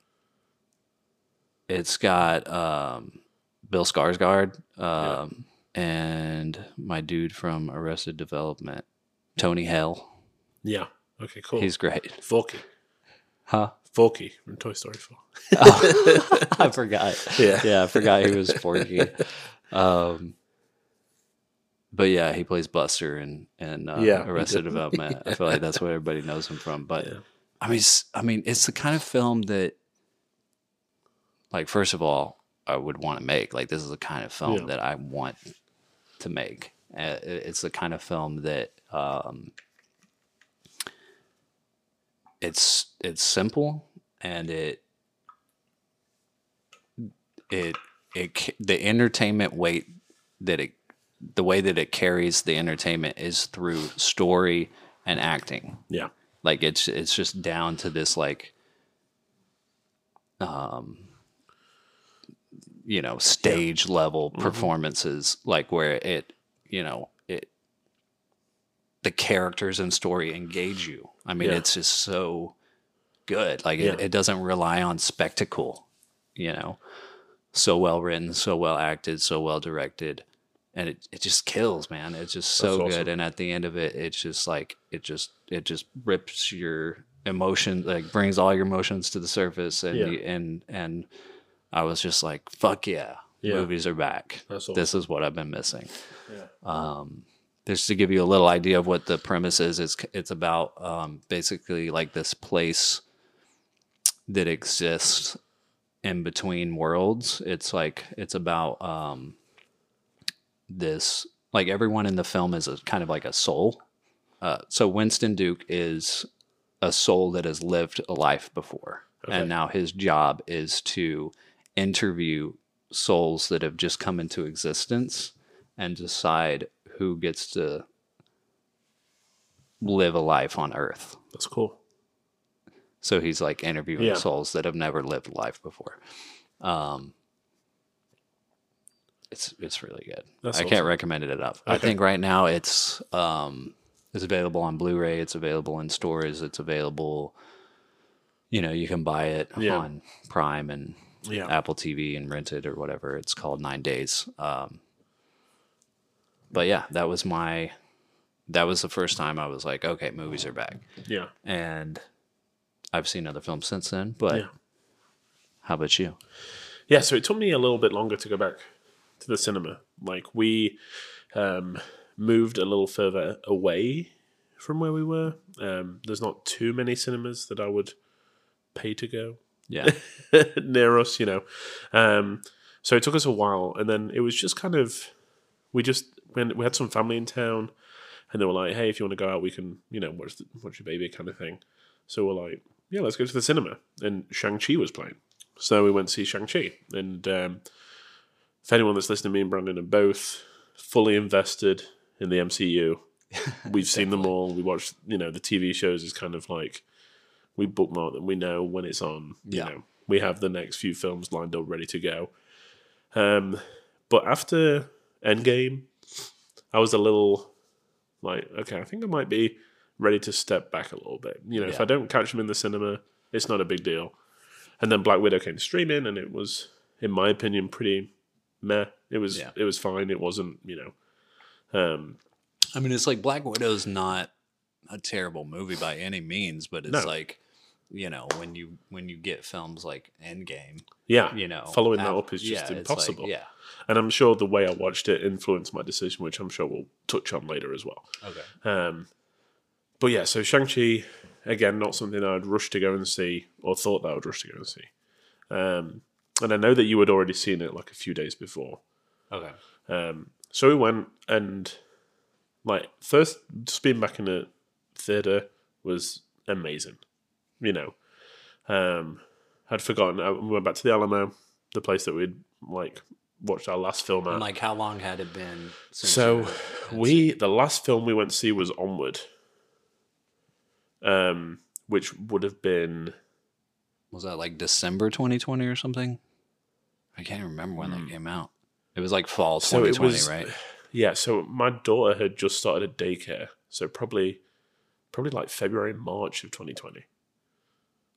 it's got um, Bill Skarsgård um, and my dude from Arrested Development, Tony Hale. Yeah. Okay, cool. He's great. Forky. Huh? Forky from Toy Story 4. I forgot. Yeah. yeah, I forgot he was Forky. Um, but yeah, he plays Buster and in uh, Yeah, Arrested. Development. I feel like that's what everybody knows him from. But Yeah. I mean, I mean, it's the kind of film that, like, first of all, I would want to make. Like, this is the kind of film Yeah. that I want to make. Uh, It's the kind of film that um, it's it's simple and it it it the entertainment weight that it the way that it carries the entertainment is through story and acting Yeah. like it's it's just down to this like um you know stage level mm-hmm. performances like where it you know it the characters and story engage you i mean Yeah. it's just so good like Yeah. it, it doesn't rely on spectacle you know so well written so well acted so well directed and it, it just kills man it's just so That's awesome. good and at the end of it it's just like it just it just rips your emotion like brings all your emotions to the surface and Yeah. you, and and i was just like fuck yeah, Yeah. movies are back That's this is what i've been missing Yeah. um just to give you a little idea of what the premise is it's it's about um basically like this place that exists in between worlds it's like it's about um this like everyone in the film is a kind of like a soul uh, so winston duke is a soul that has lived a life before Okay. and now his job is to interview souls that have just come into existence and decide who gets to live a life on earth That's cool. so he's like interviewing Yeah. souls that have never lived life before. Um, it's it's really good. That's I awesome. can't recommend it enough. I think right now it's um, it's available on Blu-ray. It's available in stores. It's available. You know, you can buy it Yeah. on Prime and Yeah. Apple TV and rent it or whatever. It's called Nine Days. Um, but yeah, that was my. That was the first time I was like, okay, movies are back Yeah. and I've seen other films since then. But Yeah. how about you? Yeah, so it took me a little bit longer to go back to the cinema. Like we um, moved a little further away from where we were. Um, there's not too many cinemas that I would pay to go Yeah, near us, you know. Um, so it took us a while, and then it was just kind of we just when we had some family in town, and they were like, "Hey, if you want to go out, we can, you know, watch the, watch your baby kind of thing." So we're like, "Yeah, let's go to the cinema." And Shang Chi was playing, so we went to see Shang Chi. And um, if anyone that's listening, me and Branden are both fully invested in the MCU. We've seen them all. We watched, you know, the TV shows is kind of like we bookmark them. We know when it's on. Yeah. You know, we have the next few films lined up, ready to go. Um, but after Endgame, I was a little Like, okay, I think I might be ready to step back a little bit. You know, if I don't catch them in the cinema, it's not a big deal. And then Black Widow came streaming, and it was, in my opinion, pretty meh. It was Yeah. it was fine. It wasn't, you know, um, I mean, it's like Black Widow's not a terrible movie by any means, but it's No. like, you know, when you when you get films like Endgame, yeah, you know, following that up is just yeah, it's like- impossible. yeah. And I'm sure the way I watched it influenced my decision, which I'm sure we'll touch on later as well. Okay. Um, but yeah, so Shang-Chi, again, not something I'd rush to go and see or thought that I would rush to go and see. Um, and I know that you had already seen it like a few days before. Okay. Um, so we went and, like, first, just being back in the theatre was amazing. You know, um, I'd forgotten. I we went back to the Alamo, the place that we'd, like, watched our last film at. And like, how long had it been? Since So had we the last film we went to see was Onward, um, which would have been was that like December 2020 or something? I can't remember when that came out. It was like fall Hmm. So it 2020, was- right? yeah. So my daughter had just started a daycare, so probably probably like February March of 2020.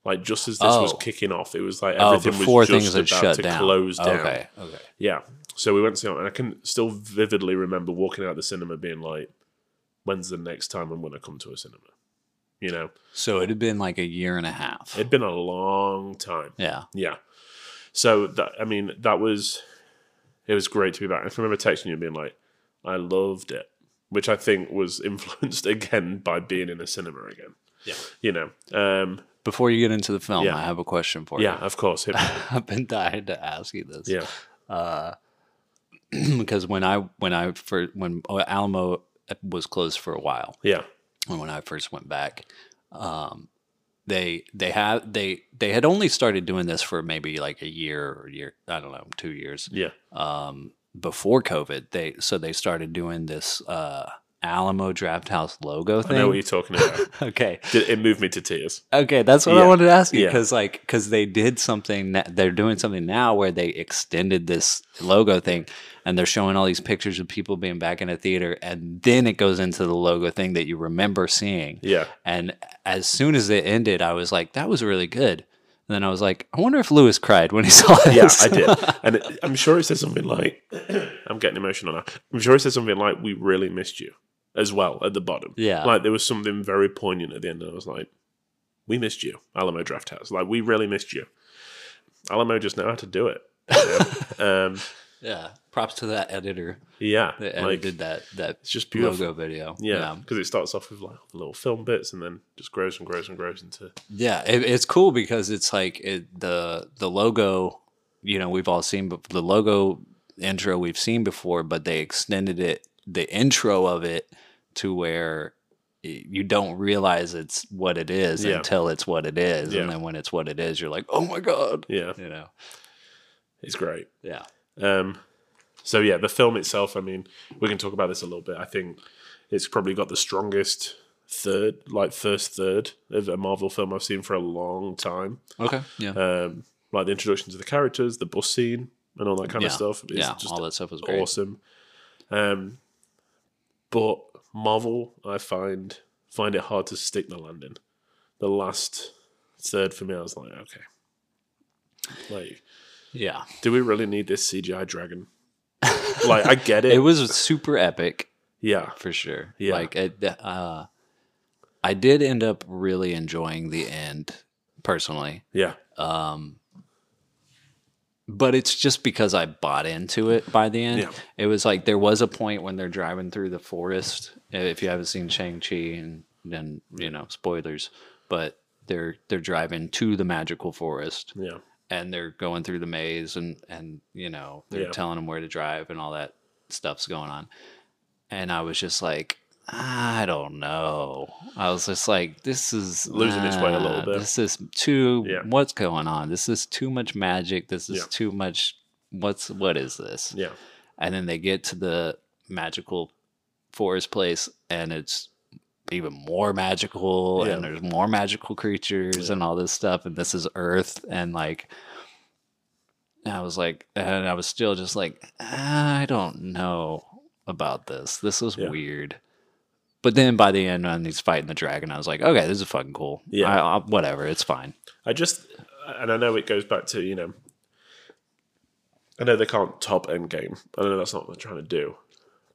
Like just as this was Oh. kicking off, it was like Oh, everything before was just had about shut to down. close down. Okay. Okay. Yeah. So we went to and I can still vividly remember walking out of the cinema being like, "When's the next time I'm going to come to a cinema?" You know, So it had been like a year and a half. it'd been a long time. yeah. Yeah. So that I mean, that was it was great to be back. I can remember texting you and being like, I loved it. Which I think was influenced again by being in a cinema again. Yeah. You know. Um Before you get into the film, Yeah. I have a question for you. yeah, of course. Hit me. I've been dying to ask you this. yeah. because when I when I first when Alamo was closed for a while, Yeah. and when I first went back, um, they they had they they had only started doing this for maybe like a year or year I don't know two years Yeah. um, before COVID. They so they started doing this uh, Alamo Drafthouse logo thing? I know what you're talking about. okay, Did- it moved me to tears. Okay, that's what I wanted to ask you Yeah. because, like, because they did something. That, they're doing something now where they extended this logo thing, and they're showing all these pictures of people being back in a theater, and then it goes into the logo thing that you remember seeing. Yeah. And as soon as it ended, I was like, "That was really good." And then I was like, "I wonder if Lewis cried when he saw this." Yeah, I did. And it, I'm sure it said something like I'm getting emotional now. I'm sure it said something like we really missed you as well at the bottom. Yeah. Like there was something very poignant at the end and I was like, We missed you, Alamo Drafthouse. Like we really missed you. Alamo just know how to do it. you know? um yeah. Props to that editor yeah. that like edited that that it's just beautiful. logo video. Yeah, because it starts off with like the little film bits and then just grows and grows and grows into Yeah, it, it's cool because it's like it, the the logo. You know, we've all seen but the logo intro we've seen before, but they extended it, the intro of it, to where you don't realize it's what it is Yeah. until it's what it is, Yeah. and then when it's what it is, you're like, oh my god, yeah, you know, it's great. yeah, Um, so yeah, the film itself. I mean, we can talk about this a little bit. I think it's probably got the strongest third, like first third of a Marvel film I've seen for a long time. okay, yeah, Um, like the introduction to the characters, the bus scene, and all that kind yeah, of stuff. Is yeah, just all that stuff was great. awesome. Um, but Marvel, I find find it hard to stick the landing. The last third for me, I was like, okay, like, Yeah, do we really need this CGI dragon? like, I get it. it was super epic. yeah, for sure. Yeah. Like it, uh, I did end up really enjoying the end personally, yeah, but it's just because I bought into it by the end. Yeah. It was like there was a point when they're driving through the forest. Eh, if you haven't seen Shang Chi, and then you know spoilers, but they're they're driving to the magical forest yeah, and they're going through the maze and and you know they're Yeah. telling them where to drive and all that stuff's going on and i was just like i don't know. I was just like this is Losing its way a little ah, bit. this is too Yeah. what's going on? This is too much magic. This is Yeah. too much what's what is this? Yeah, and then they get to the magical forest place and it's even more magical Yeah. and there's more magical creatures and all this stuff and this is earth and like i was like and i was still just like i don't know about this. This was weird But then by the end, when he's fighting the dragon, I was like, okay, this is fucking cool. Yeah. I, I, whatever, it's fine. I just, and I know it goes back to you know, I know they can't top Endgame. I know that's not what they're trying to do,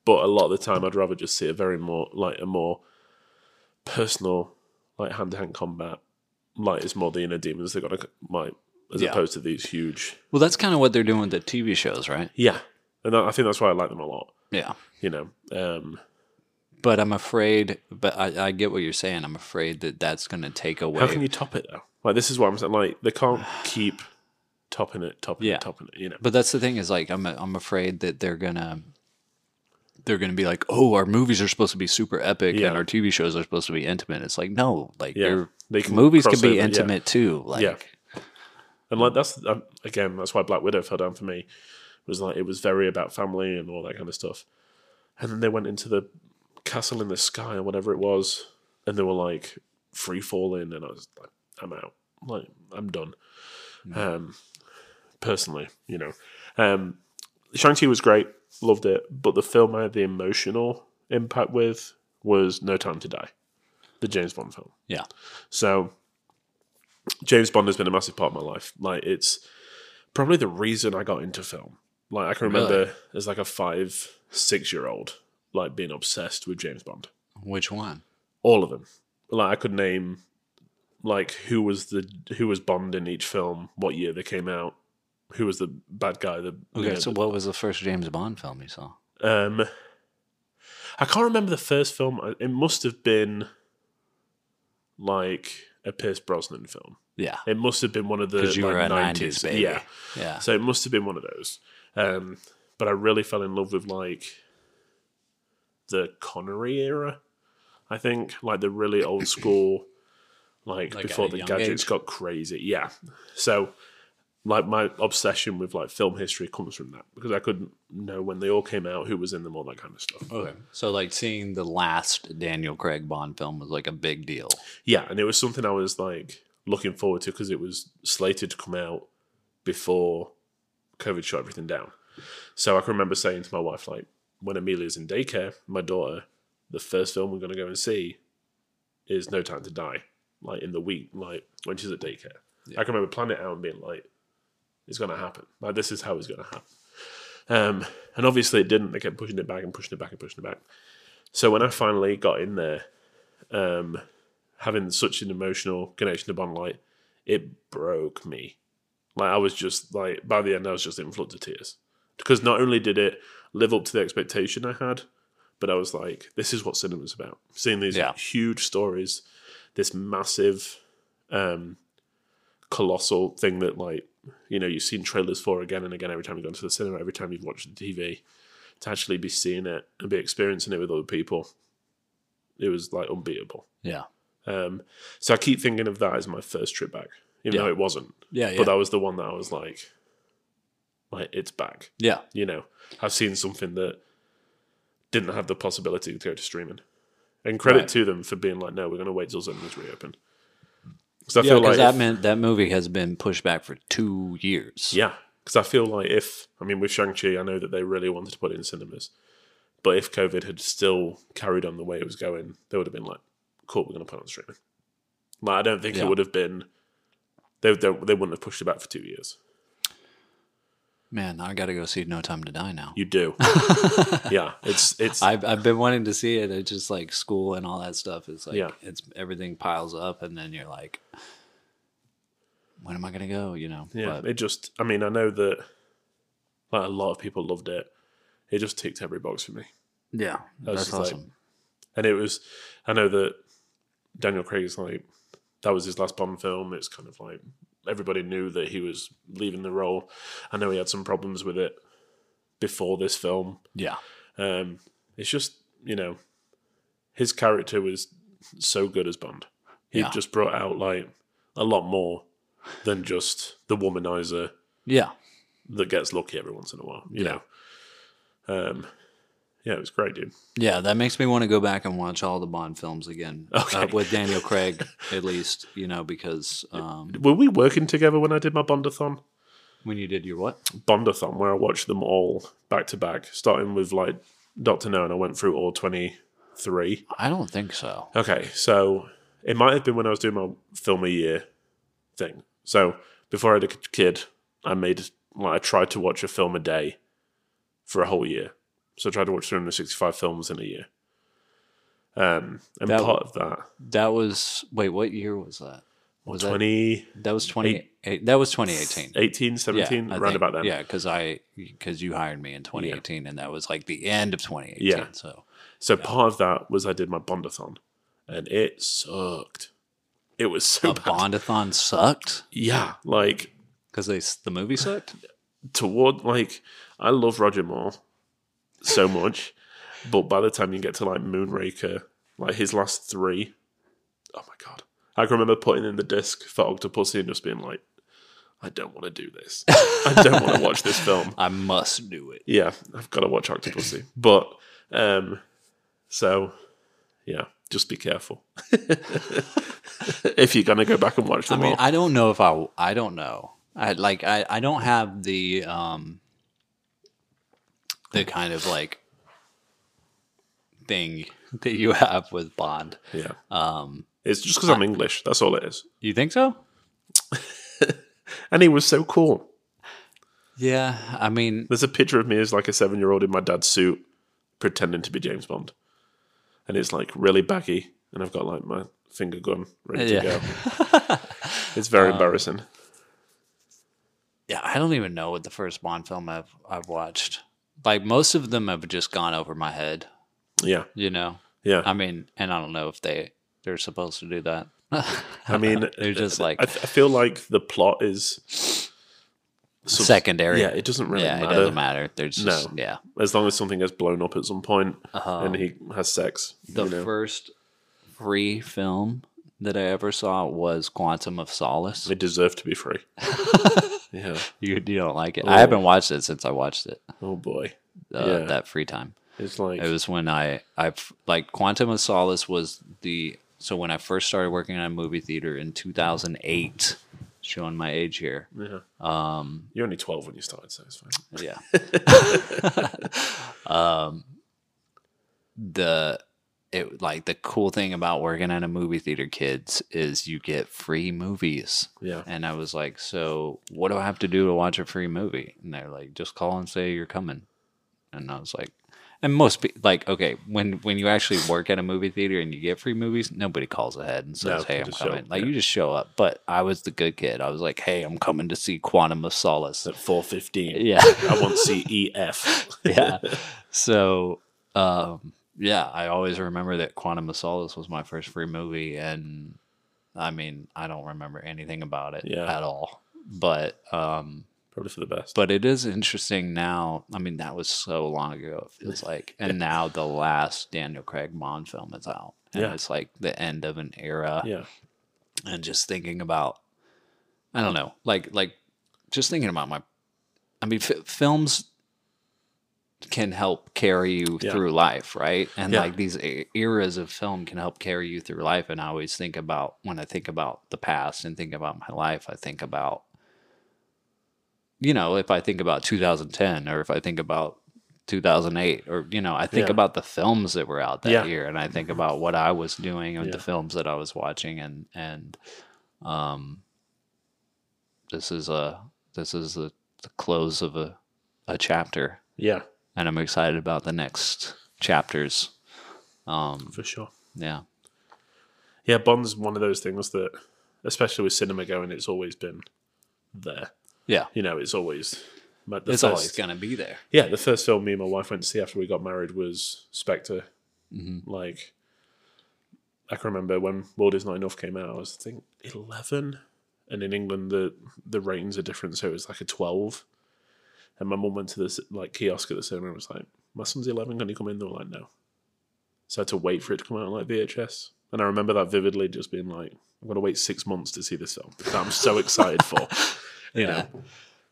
but a lot of the time, I'd rather just see a very more like a more personal, like hand to hand combat. Like it's more the inner demons they got to like, as Yeah. opposed to these huge. Well, that's kind of what they're doing with the TV shows, right? Yeah, and that, I think that's why I like them a lot. Yeah. You know, um, But I'm afraid, but I, I get what you're saying. I'm afraid that that's going to take away. how can you top it though? Like this is what I'm saying. Like they can't keep topping it, topping Yeah. it, topping it. You know, But that's the thing is like I'm I'm afraid that they're gonna they're gonna be like, oh, our movies are supposed to be super epic Yeah. and our TV shows are supposed to be intimate. It's like no, like Yeah. they're can movies can be over, yeah. intimate too. Like Yeah. And like that's um, again, that's why Black Widow fell down for me. Was like it was very about family and all that kind of stuff. And then they went into the castle in the sky or whatever it was, and they were like free falling, and I was like, I'm out. Like I'm done. Um, personally, you know, um, Shang Chi was great, loved it, but the film I had the emotional impact with was No Time to Die, the James Bond film. yeah, So James Bond has been a massive part of my life. Like it's probably the reason I got into film. Like I can remember Really? as like a five, six year old, like being obsessed with James Bond. which one? All of them. Like I could name like who was the who was Bond in each film, what year they came out, who was the bad guy, the you Okay, know, so the- what was the first James Bond film you saw? um, I can't remember the first film. It must have been like a Pierce Brosnan film. Yeah, It must have been one of the you like, were a 90s. '90s baby. Yeah. yeah, So it must have been one of those. Um, but I really fell in love with like the Connery era. I think like the really old school, like, Like before the gadgets age? got crazy. Yeah. So like my obsession with like film history comes from that because I couldn't know when they all came out, who was in them, all that kind of stuff. Okay, so like seeing the last Daniel Craig Bond film was like a big deal. Yeah, and it was something I was like looking forward to because it was slated to come out before COVID shut everything down. So I can remember saying to my wife, like, when Amelia's in daycare, my daughter, the first film we're going to go and see is No Time to Die, like in the week, like when she's at daycare. I can remember planning it out and being like, it's going to happen. Like, this is how it's going to happen. Um, and obviously it didn't. They kept pushing it back and pushing it back and pushing it back. So when I finally got in there, um, having such an emotional connection to Bond Light, it broke me. Like I was just like by the end, I was just in floods of tears because not only did it live up to the expectation I had, but I was like, this is what cinema's about. Seeing these Yeah. huge stories, this massive, um, colossal thing that like you know you've seen trailers for again and again every time you go into the cinema, every time you've watched the TV, to actually be seeing it and be experiencing it with other people, it was like unbeatable. Yeah, Um, so I keep thinking of that as my first trip back, even Yeah. though it wasn't. yeah, yeah, But that was the one that I was like, like it's back. yeah. You know, I've seen something that didn't have the possibility to go to streaming, and credit Right. to them for being like, no, we're going to wait till cinemas reopen. Because I Yeah, feel because like that if- meant that movie has been pushed back for two years. Yeah, because I feel like if I mean with Shang Chi, I know that they really wanted to put it in cinemas, but if COVID had still carried on the way it was going, they would have been like, "Cool, we're going to put it on streaming." Like I don't think Yeah. it would have been. They, they they wouldn't have pushed it back for two years. Man, I got to go see No Time to Die now. You do, yeah. It's it's I've I've been wanting to see it. It's just like school and all that stuff. It's like Yeah. it's everything piles up, and then you're like, when am I gonna go? You know? yeah. But, It just I mean I know that like a lot of people loved it. It just ticked every box for me. yeah, was that's just like- awesome. and it was I know that Daniel Craig's like that was his last Bond film. It's kind of like everybody knew that he was leaving the role. I know he had some problems with it before this film. yeah, Um, it's just you know his character was so good as Bond. He Yeah. just brought out like a lot more than just the womanizer yeah. that gets lucky every once in a while. You know. Um, yeah, it was great, dude. Yeah, that makes me want to go back and watch all the Bond films again Okay. uh, with Daniel Craig, at least. You know, because um, Were we working together when I did my Bondathon? when you did your what? Bondathon where I watched them all back to back, starting with like Doctor No, and I went through all twenty three. I don't think so. Okay, so it might have been when I was doing my film a year thing. So before I had a kid, I made like I tried to watch a film a day for a whole year. So I tried to watch 365 films in a year. Um, and That- part of that That was wait, what year was that? Was that that was twenty eight? That was twenty eighteen. 17, I around think. about then. Yeah, because I because you hired me in 2018, and that was like the end of 2018. Yeah. So So part of that was I did my Bondathon, and it sucked. It was so a bad. Bondathon sucked Yeah, like because they the movie sucked. toward like I love Roger Moore so much, but by the time you get to like Moonraker, like his last three, oh my god! I can remember putting in the disc for Octopussy and just being like, I don't want to do this. I don't want to watch this film. I must do it. Yeah, I've got to watch Octopussy, but um, so yeah, just be careful if you're gonna go back and watch I them mean, all. I don't know if I I don't know. I like I I don't have the um the kind of like thing that you have with Bond. yeah, Um, it's just because I'm English. That's all it is. you think so? And he was so cool. Yeah, I mean, There's a picture of me as like a seven year old in my dad's suit pretending to be James Bond. And it's like really baggy. And I've got like my finger gun ready to go. It's very embarrassing. yeah, I don't even know what the first Bond film I've I've watched. Like most of them have just gone over my head. Yeah. You know, Yeah. I mean, and I don't know if they they're supposed to do that. I mean, they're just like I, I feel like the plot is sort of- secondary. Yeah, it doesn't really yeah, matter. it doesn't matter. There's No. yeah. As long as something gets blown up at some point Um, and he has sex. The you know. first free film that I ever saw was Quantum of Solace. They deserve to be free. yeah. You, you don't like it? Oh. I haven't watched it since I watched it. Oh boy. Uh, Yeah. That free time. It's like It was when I I like Quantum of Solace was the so when I first started working at a movie theater in 2008. Showing my age here. yeah. Um, You're only twelve when you started, so it's fine. yeah. um, the it like the cool thing about working at a movie theater, kids, is you get free movies. Yeah. And I was like, so what do I have to do to watch a free movie? And they're like, just call and say you're coming. And I was like, and most people like, okay, when when you actually work at a movie theater and you get free movies, nobody calls ahead and says, No, hey, I'm coming. Like yeah. you just show up. But I was the good kid. I was like, hey, I'm coming to see Quantum of Solace. At four fifteen. Yeah. I want EF. yeah. So, um, yeah, I always remember that Quantum of Solace was my first free movie, and I mean, I don't remember anything about it Yeah. at all. But, um, Probably for the best. but it is interesting now. I mean, that was so long ago. It feels like, and now the last Daniel Craig Bond film is out, and Yeah. it's like the end of an era yeah. and just thinking about i don't know like like just thinking about my i mean f- films can help carry you Yeah. through life right and Yeah. like these eras of film can help carry you through life and i always think about when i think about the past and think about my life i think about you know if i think about 2010 or if i think about 2008 or you know i think Yeah. about the films that were out that year and i think about what i was doing and the films that i was watching and and um this is a this is the, the close of a a chapter Yeah. And i'm excited about the next chapters um For sure. yeah Yeah, Bond's one of those things that, especially with cinema going, it's always been there. yeah You know, it's always. It's first, always gonna be there Yeah, the first film me and my wife went to see after we got married was Spectre. Mm-hmm. Like, I can remember when World Is Not Enough came out. I was I think eleven, and in England the the ratings are different, so it was like a twelve. And my mum went to this like kiosk at the cinema and was like, "My son's eleven. Can he come in?" They were like, "No." So I had to wait for it to come out on like VHS. And I remember that vividly, just being like, "I'm gonna wait six months to see this film that I'm so excited for." You know,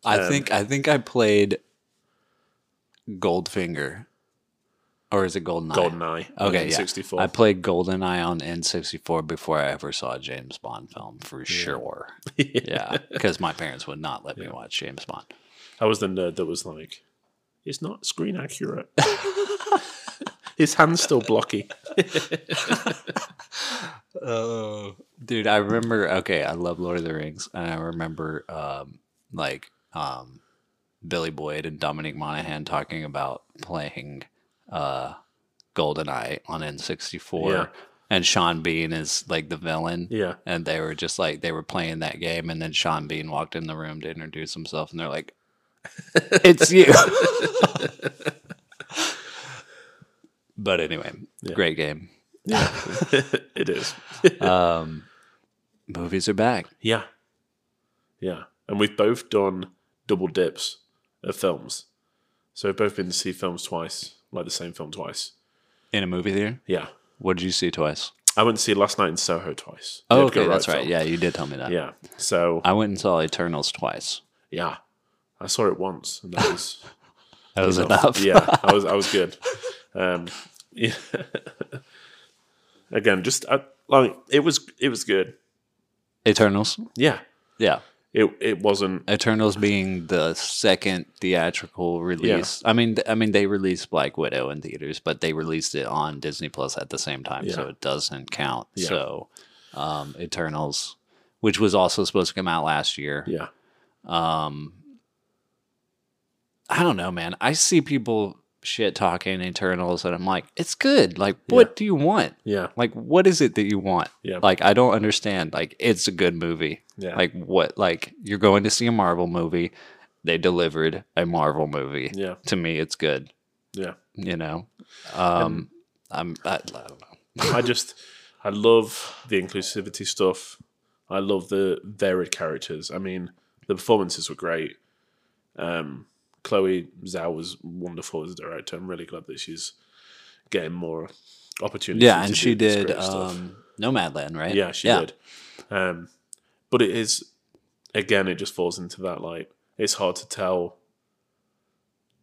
i Um, think i think i played goldfinger or is it goldeneye GoldenEye. Okay, yeah. 64. I played GoldenEye on N64 before I ever saw a James Bond film, for sure. Yeah, because my parents would not let me watch James Bond. I was the nerd that was like, it's not screen accurate. His hand's still blocky. Oh, dude, I remember. Okay, I love Lord of the Rings, and I remember um, like um, Billy Boyd and Dominic Monaghan talking about playing uh, GoldenEye on N64, Yeah. and Sean Bean is like the villain. Yeah. and they were just like they were playing that game, and then Sean Bean walked in the room to introduce himself, and they're like, "It's you." but anyway, great game. Yeah, it is. Um, movies are back. Yeah. Yeah. And we've both done double dips of films. So we've both been to see films twice, like the same film twice. In a movie theater? Yeah. What did you see twice? I went to see Last Night in Soho twice. Oh, okay, that's right. film. Yeah, you did tell me that. Yeah. So, I went and saw Eternals twice. yeah. I saw it once and that was That was enough. yeah, I was I was good. Um yeah. Again, just I, like it was it was good. Eternals. Yeah. Yeah. It it wasn't Eternals being the second theatrical release. I mean, th- I mean, they released Black Widow in theaters, but they released it on Disney Plus at the same time, so it doesn't count. Yeah. So, um, Eternals, which was also supposed to come out last year, yeah. Um, I don't know, man. I see people shit talking Eternals, and I'm like, it's good. Like, what do you want? Yeah. Like, what is it that you want? Yeah. Like, I don't understand. Like, it's a good movie. Yeah. Like, what? Like, you're going to see a Marvel movie. They delivered a Marvel movie. Yeah. To me, it's good. Yeah. You know. Um, I'm. I, I don't know. I just I love the inclusivity stuff. I love the varied characters. I mean, the performances were great. Um, Chloe Zhao was wonderful as a director. I'm really glad that she's getting more opportunities. Yeah, and she did um, Nomadland, right? Yeah, she did. Um, but it is again, it just falls into that like it's hard to tell.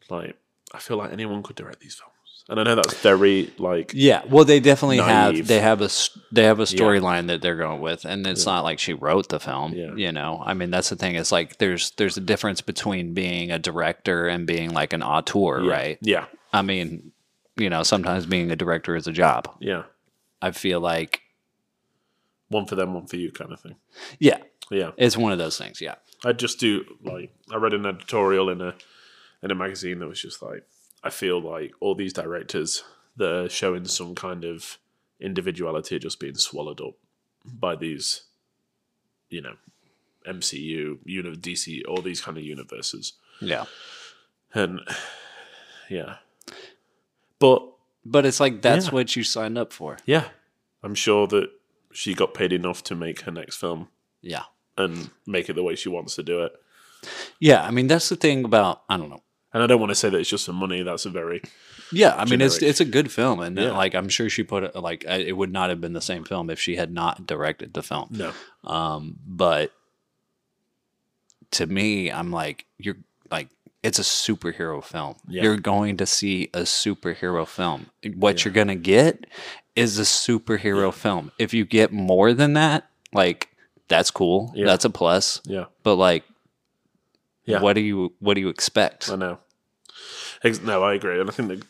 Like, I feel like anyone could direct these films, and I know that's very like Yeah, well, they definitely Naive. have. They have a they have a storyline that they're going with, and it's not like she wrote the film. Yeah. You know, I mean, that's the thing. It's like there's there's a difference between being a director and being like an auteur, yeah, right? Yeah, I mean, you know, sometimes being a director is a job. yeah. I feel like, One for them, one for you, kind of thing. yeah, Yeah, it's one of those things. Yeah, I just do like I read an editorial in a in a magazine that was just like I feel like all these directors that are showing some kind of individuality are just being swallowed up by these, you know, MCU, uni- DC, all these kind of universes, yeah. and yeah, but But it's like that's Yeah. what you signed up for. yeah, I'm sure that she got paid enough to make her next film Yeah. and make it the way she wants to do it. Yeah, I mean that's the thing about I don't know. And I don't want to say that it's just for money. That's a very Yeah, I mean it's generic. it's a good film, and uh, Yeah. like I'm sure she put it like it would not have been the same film if she had not directed the film. no. Um, but to me, I'm like you're like it's a superhero film. Yeah. You're going to see a superhero film. What you're gonna get is a superhero film. If you get more than that, like that's cool. Yeah. That's a plus. Yeah. But like, Yeah. what do you what do you expect? I know. No, I agree, and I think that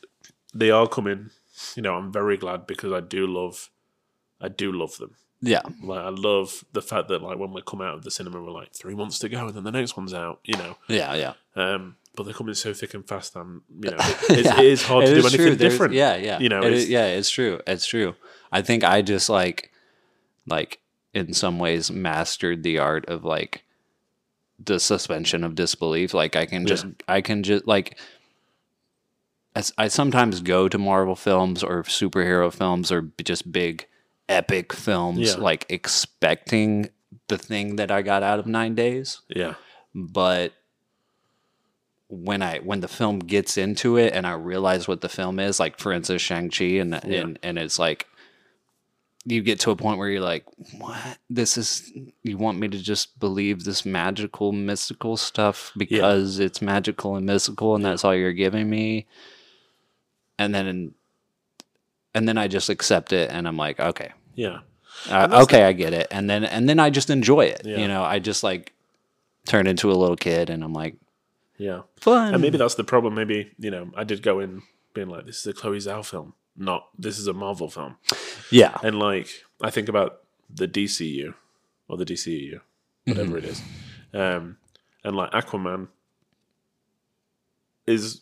they are coming. You know, I'm very glad because I do love, I do love them. Yeah. Like, I love the fact that like when we come out of the cinema, we're like three months to go, and then the next one's out. You know, Yeah. Yeah. um, but they're coming so thick and fast. I'm, you know, it's, Yeah. it is hard It to do is anything true. There's- different. Yeah, yeah. You know, It it's- is- yeah, it's true. It's true. I think I just like, like in some ways, mastered the art of like the suspension of disbelief. Like I can just, I can just like. As- I sometimes go to Marvel films or superhero films or just big epic films, Yeah. like expecting the thing that I got out of nine days. Yeah, but when I when the film gets into it and I realize what the film is, like for instance Shang Chi, and and and it's like you get to a point where you're like, what? This is you want me to just believe this magical mystical stuff because it's magical and mystical, and that's all you're giving me, and then and then I just accept it, and I'm like, okay, yeah, uh, okay, I get it, and then and then I just enjoy it. Yeah. You know, I just like turn into a little kid, and I'm like, yeah. fun. And maybe that's the problem. Maybe you know, I did go in being like, "This is a Chloe Zhao film," not this is a Marvel film. Yeah. And like I think about the DCU or the DCU, whatever it is, um, and like Aquaman is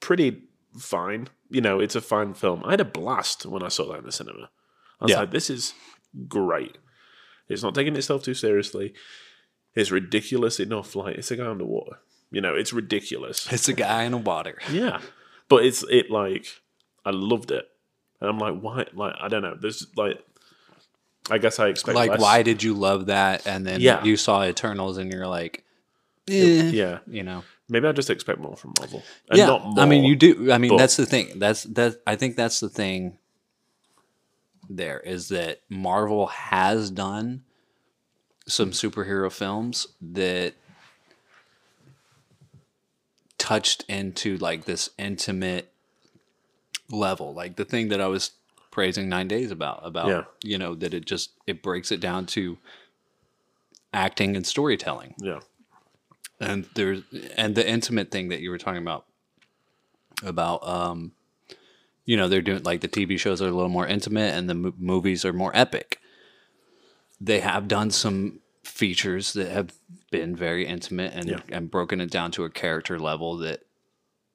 pretty fine. You know, it's a fine film. I had a blast when I saw that in the cinema. I was Yeah. like, this is great. It's not taking itself too seriously. It's ridiculous enough. Like it's a guy underwater. You know, it's ridiculous. It's a guy in the water. Yeah, but it's it like I loved it, and I'm like, why? Like I don't know. There's like, I guess I expect Like, less. why did you love that? And then Yeah. you saw Eternals and you're like, eh, Yeah, you know. Maybe I just expect more from Marvel. And yeah, not more, I mean, you do. I mean, but- that's the thing. That's that. I think that's the thing. There is that Marvel has done some superhero films that touched into like this intimate level, like the thing that I was praising Nine Days about. About Yeah. you know that it just it breaks it down to acting and storytelling Yeah, and there's and the intimate thing that you were talking about about um you know they're doing like the tv shows are a little more intimate and the mo- movies are more epic. They have done some features that have been very intimate and Yeah. and broken it down to a character level that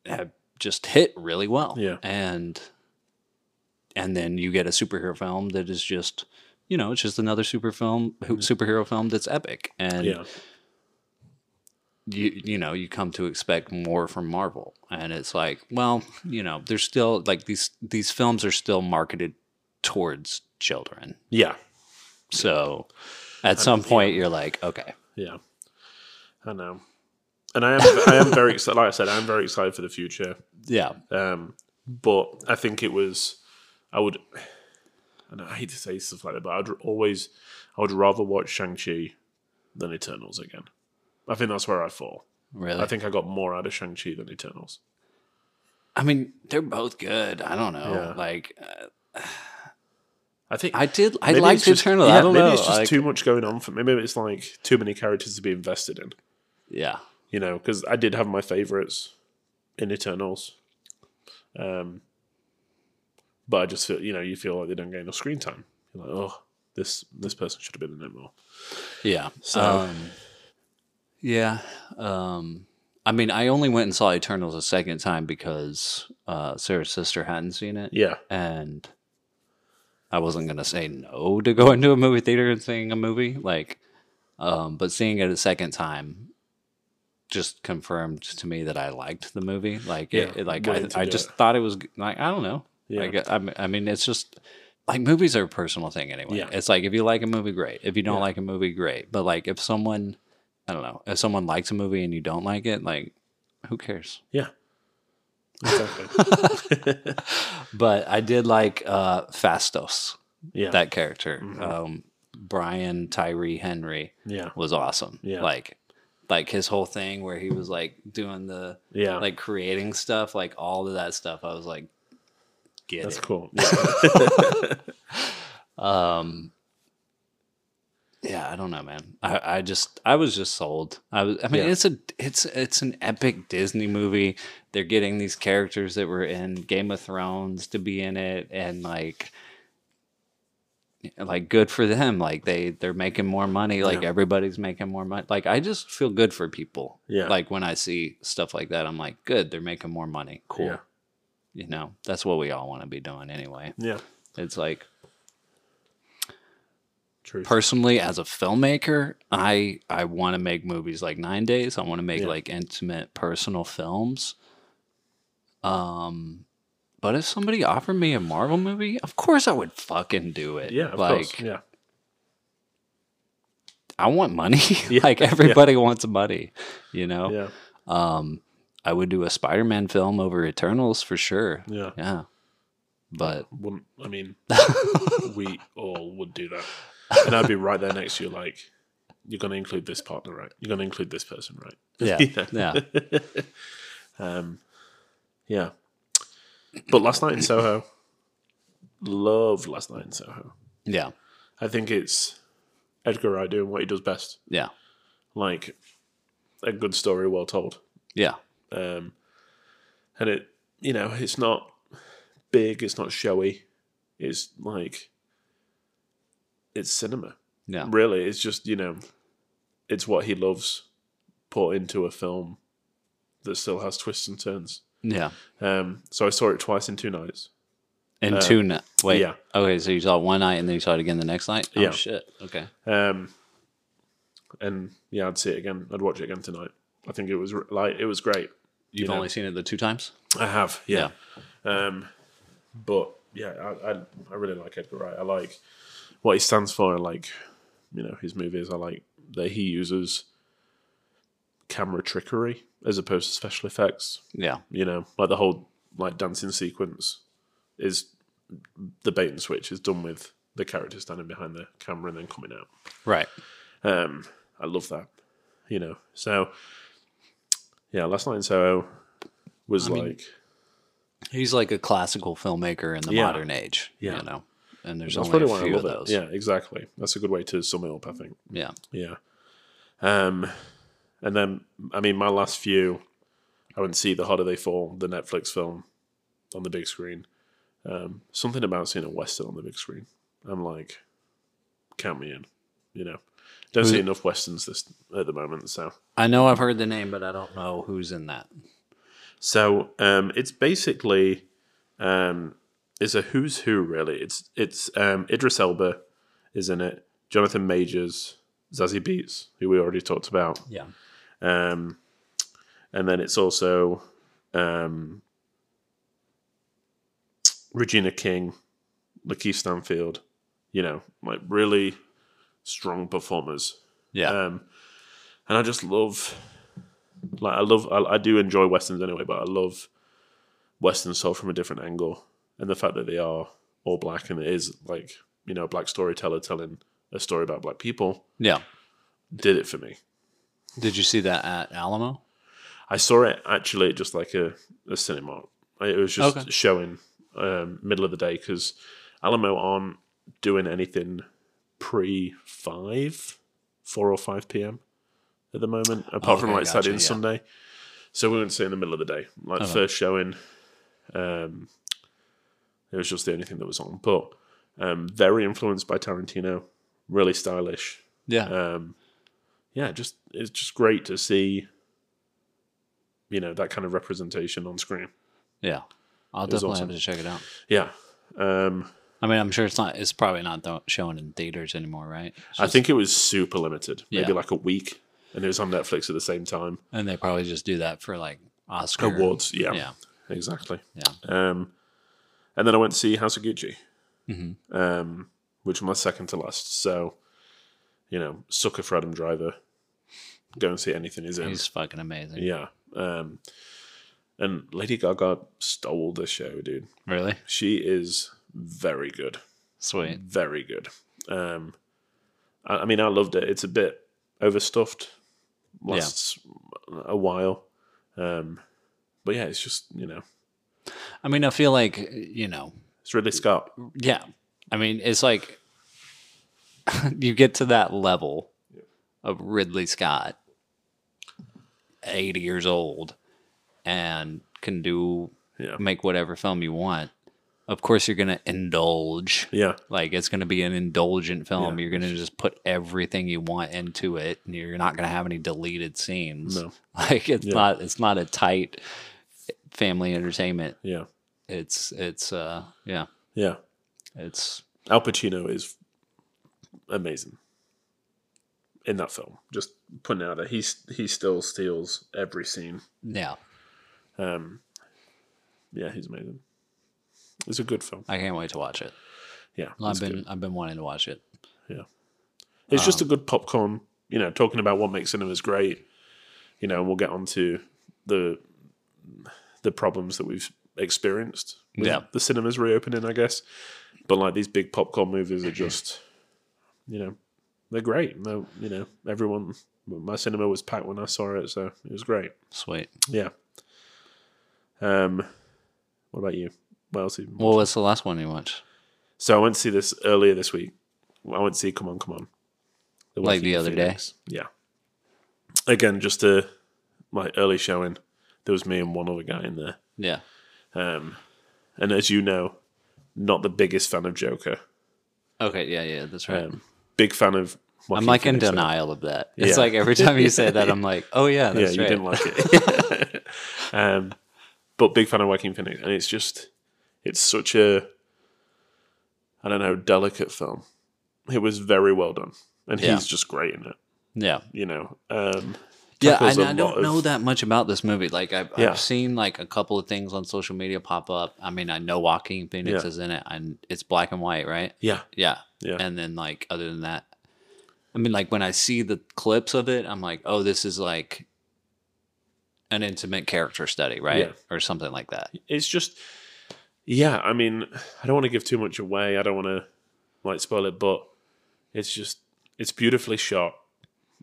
have just hit really well. Yeah. and and then you get a superhero film that is just you know it's just another super film superhero film that's epic. And yeah, you you know you come to expect more from Marvel, and it's like, well, you know, there's still like these these films are still marketed towards children, yeah, so at some point you're like, okay, yeah. I know, and I am I am very excited. Like I said, I am very excited for the future. yeah, Um, but I think it was, I would, and I hate to say stuff like that, but I'd always, I would rather watch Shang Chi than Eternals again. I think that's where I fall. really. I think I got more out of Shang Chi than Eternals. I mean, they're both good. I don't know, Yeah. like uh, I think I did. I liked just- Eternal. yeah, I don't maybe know. it's just like- too much going on for. me. Maybe it's like too many characters to be invested in. yeah, You know, because I did have my favorites in Eternals. Um, but I just feel, you know, you feel like they don't get enough screen time. You're like, oh, this this person should have been in it more. yeah. So- um, yeah. Um, I mean, I only went and saw Eternals a second time because uh, Sarah's sister hadn't seen it. Yeah, and I wasn't gonna say no to going to a movie theater and seeing a movie, like, um, but seeing it a second time just confirmed to me that I liked the movie. Like, Yeah, it- like I, I just it. thought it was like I don't know. Yeah. Like, I, mean- I mean, it's just like movies are a personal thing anyway. Yeah. It's like if you like a movie, great. If you don't Yeah. like a movie, great. But like if someone, I don't know, if someone likes a movie and you don't like it, like, who cares? yeah, exactly. But I did like uh, Phastos. yeah, that character. Mhm. Um, Brian Tyree Henry yeah, was awesome. Yeah. Like like his whole thing where he was like doing the yeah. like creating stuff, like all of that stuff. I was like, get that's it. cool. Um, yeah, I don't know, man. I, I just I was just sold. I was. I mean, Yeah. it's a it's it's an epic Disney movie. They're getting these characters that were in Game of Thrones to be in it, and like. Like good for them. Like they they're making more money. Like Yeah. everybody's making more money. Like I just feel good for people. Yeah. Like when I see stuff like that, I'm like, good. They're making more money. Cool. Yeah. You know, that's what we all want to be doing anyway. yeah, It's like true. personally as a filmmaker i i want to make movies like nine days. I want to make Yeah. like intimate personal films. Um but if somebody offered me a marvel movie of course i would fucking do it. Yeah, of like course. Yeah, i want money. Yeah, like everybody wants money you know? Yeah, um i would do a spider-man film over eternals for sure. Yeah. yeah. But Wouldn't I mean we all would do that, and I'd be right there next to you, like you're going to include this partner, right? You're going to include this person, right? yeah yeah um, yeah. But last night in Soho, love last night in Soho. yeah I think it's Edgar Wright doing what he does best, yeah like a good story well told. yeah Um, and it, you know, it's not big. It's not showy. It's like it's cinema. Yeah. Really, it's just you know, it's what he loves put into a film that still has twists and turns. Yeah. Um, so I saw it twice in two nights. And Uh, two nights. Wait. yeah. Okay, so you saw it one night and then you saw it again the next night? Oh, Yeah. shit. Okay. Um, and yeah, I'd see it again. I'd watch it again tonight. I think it was r- like it was great. You've know. only seen it the two times? I have, yeah. Um, but yeah, I, I I really like Edgar Wright. I like what he stands for. I like you know his movies. are like that he uses camera trickery as opposed to special effects. Yeah. You know, like the whole like dancing sequence is the bait and switch is done with the character standing behind the camera and then coming out. Right. Um, I love that. You know, so yeah, last night in Soho was I mean, like He's like a classical filmmaker in the Yeah. modern age. Yeah. You know? And there's that's only a few of those. it. Yeah, exactly. That's a good way to sum it up. I think. Yeah. Yeah. Um, and then I mean, my last few, I went to see the Harder They Fall, the Netflix film, on the big screen. Um, something about seeing a western on the big screen. I'm like, count me in. You know, don't Who's see enough westerns this at the moment. So, I know I've heard the name, but I don't know who's in that. so um, it's basically um, it's a who's who really. It's it's um, Idris Elba is in it, Jonathan Majors, Zazie Beetz, who we already talked about. Yeah. Um, and then it's also um, Regina King, Lakeith Stanfield, you know, like really strong performers. Yeah. Um, and I just love, like, I love, I, I do enjoy westerns anyway, but I love westerns told from a different angle, and the fact that they are all black and it is like you know a black storyteller telling a story about black people yeah. did it for me. Did you see that at Alamo? I saw it actually just like a, a cinema. It was just Okay. showing um, middle of the day because Alamo aren't doing anything pre five, four or five p.m. at the moment, apart from Okay, like Saturday and yeah. Sunday. So we went to see in the middle of the day, like Okay. first showing. Um, it was just the only thing that was on, but um, very influenced by Tarantino, really stylish. Yeah. Um, yeah, just it's just great to see. You know that kind of representation on screen. yeah. I'll it definitely awesome. have to check it out. Yeah, um, I mean, I'm sure it's not. It's probably not showing in theaters anymore, right? It's I think it was super limited, maybe Yeah. like a week, and it was on Netflix at the same time. and they probably just do that for like Oscar Awards, yeah, Yeah. exactly. Yeah. Um, and then I went to see House of Gucci, Mhm. um, which was my second to last. So, you know, sucker for Adam Driver. Go and see anything he's in. He's fucking amazing. yeah. Um, and Lady Gaga stole the show, dude. Really? She is very good. Sweet. very good. Um, I, I mean, I loved it. It's a bit overstuffed, lasts a while, um, but yeah, it's just you know, I mean, I feel like you know, it's Ridley Scott. yeah. I mean, it's like you get to that level of Ridley Scott, eighty years old, and can do Yeah, make whatever film you want. Of course, you're gonna indulge. yeah, Like it's going to be an indulgent film. Yeah. You're going to just put everything you want into it, and you're not going to have any deleted scenes. No. Like it's Yeah. not. It's not a tight family entertainment. yeah, It's it's uh yeah. yeah. It's Al Pacino is amazing in that film. Just putting out that he's he still steals every scene. yeah. Um, yeah, he's amazing. It's a good film. I can't wait to watch it. Yeah, I've been good. I've been wanting to watch it. Yeah, it's just a Um, good popcorn, you know, talking about what makes cinemas great. You know, and we'll get on to the the problems that we've experienced with Yeah. the cinemas reopening, I guess. But like these big popcorn movies are just you know, they're great. No, you know, everyone my cinema was packed when I saw it, so it was great. Sweet. Yeah. Um what about you? What else have Well, what's the last one you watched? so I went to see this earlier this week. I went to see Come On, Come On. The Like the other day? Phoenix. Yeah. Again, just a like early showing. There was me and one other guy in there. Yeah. Um, and as you know, not the biggest fan of Joker. Okay, yeah, yeah, that's right. Um, big fan of. I'm Joaquin like in Phoenix, though. denial of that. It's Yeah. like every time you say that, I'm like, oh yeah, Yeah, you right. didn't like it. um, but big fan of Joaquin Phoenix, and it's just, it's such a, I don't know, delicate film. It was very well done, and Yeah. he's just great in it. yeah, You know, um, yeah. tackles And a I don't of- know that much about this movie. Like I've, Yeah. I've seen like a couple of things on social media pop up. I mean, I know Joaquin Phoenix Yeah. is in it, and it's black and white, right? Yeah, Yeah, Yeah. And then like other than that, I mean, like when I see the clips of it, I'm like, oh, this is like an intimate character study, right, Yeah. or something like that. it's just, yeah. I mean, I don't want to give too much away. I don't want to like spoil it, but it's just, it's beautifully shot.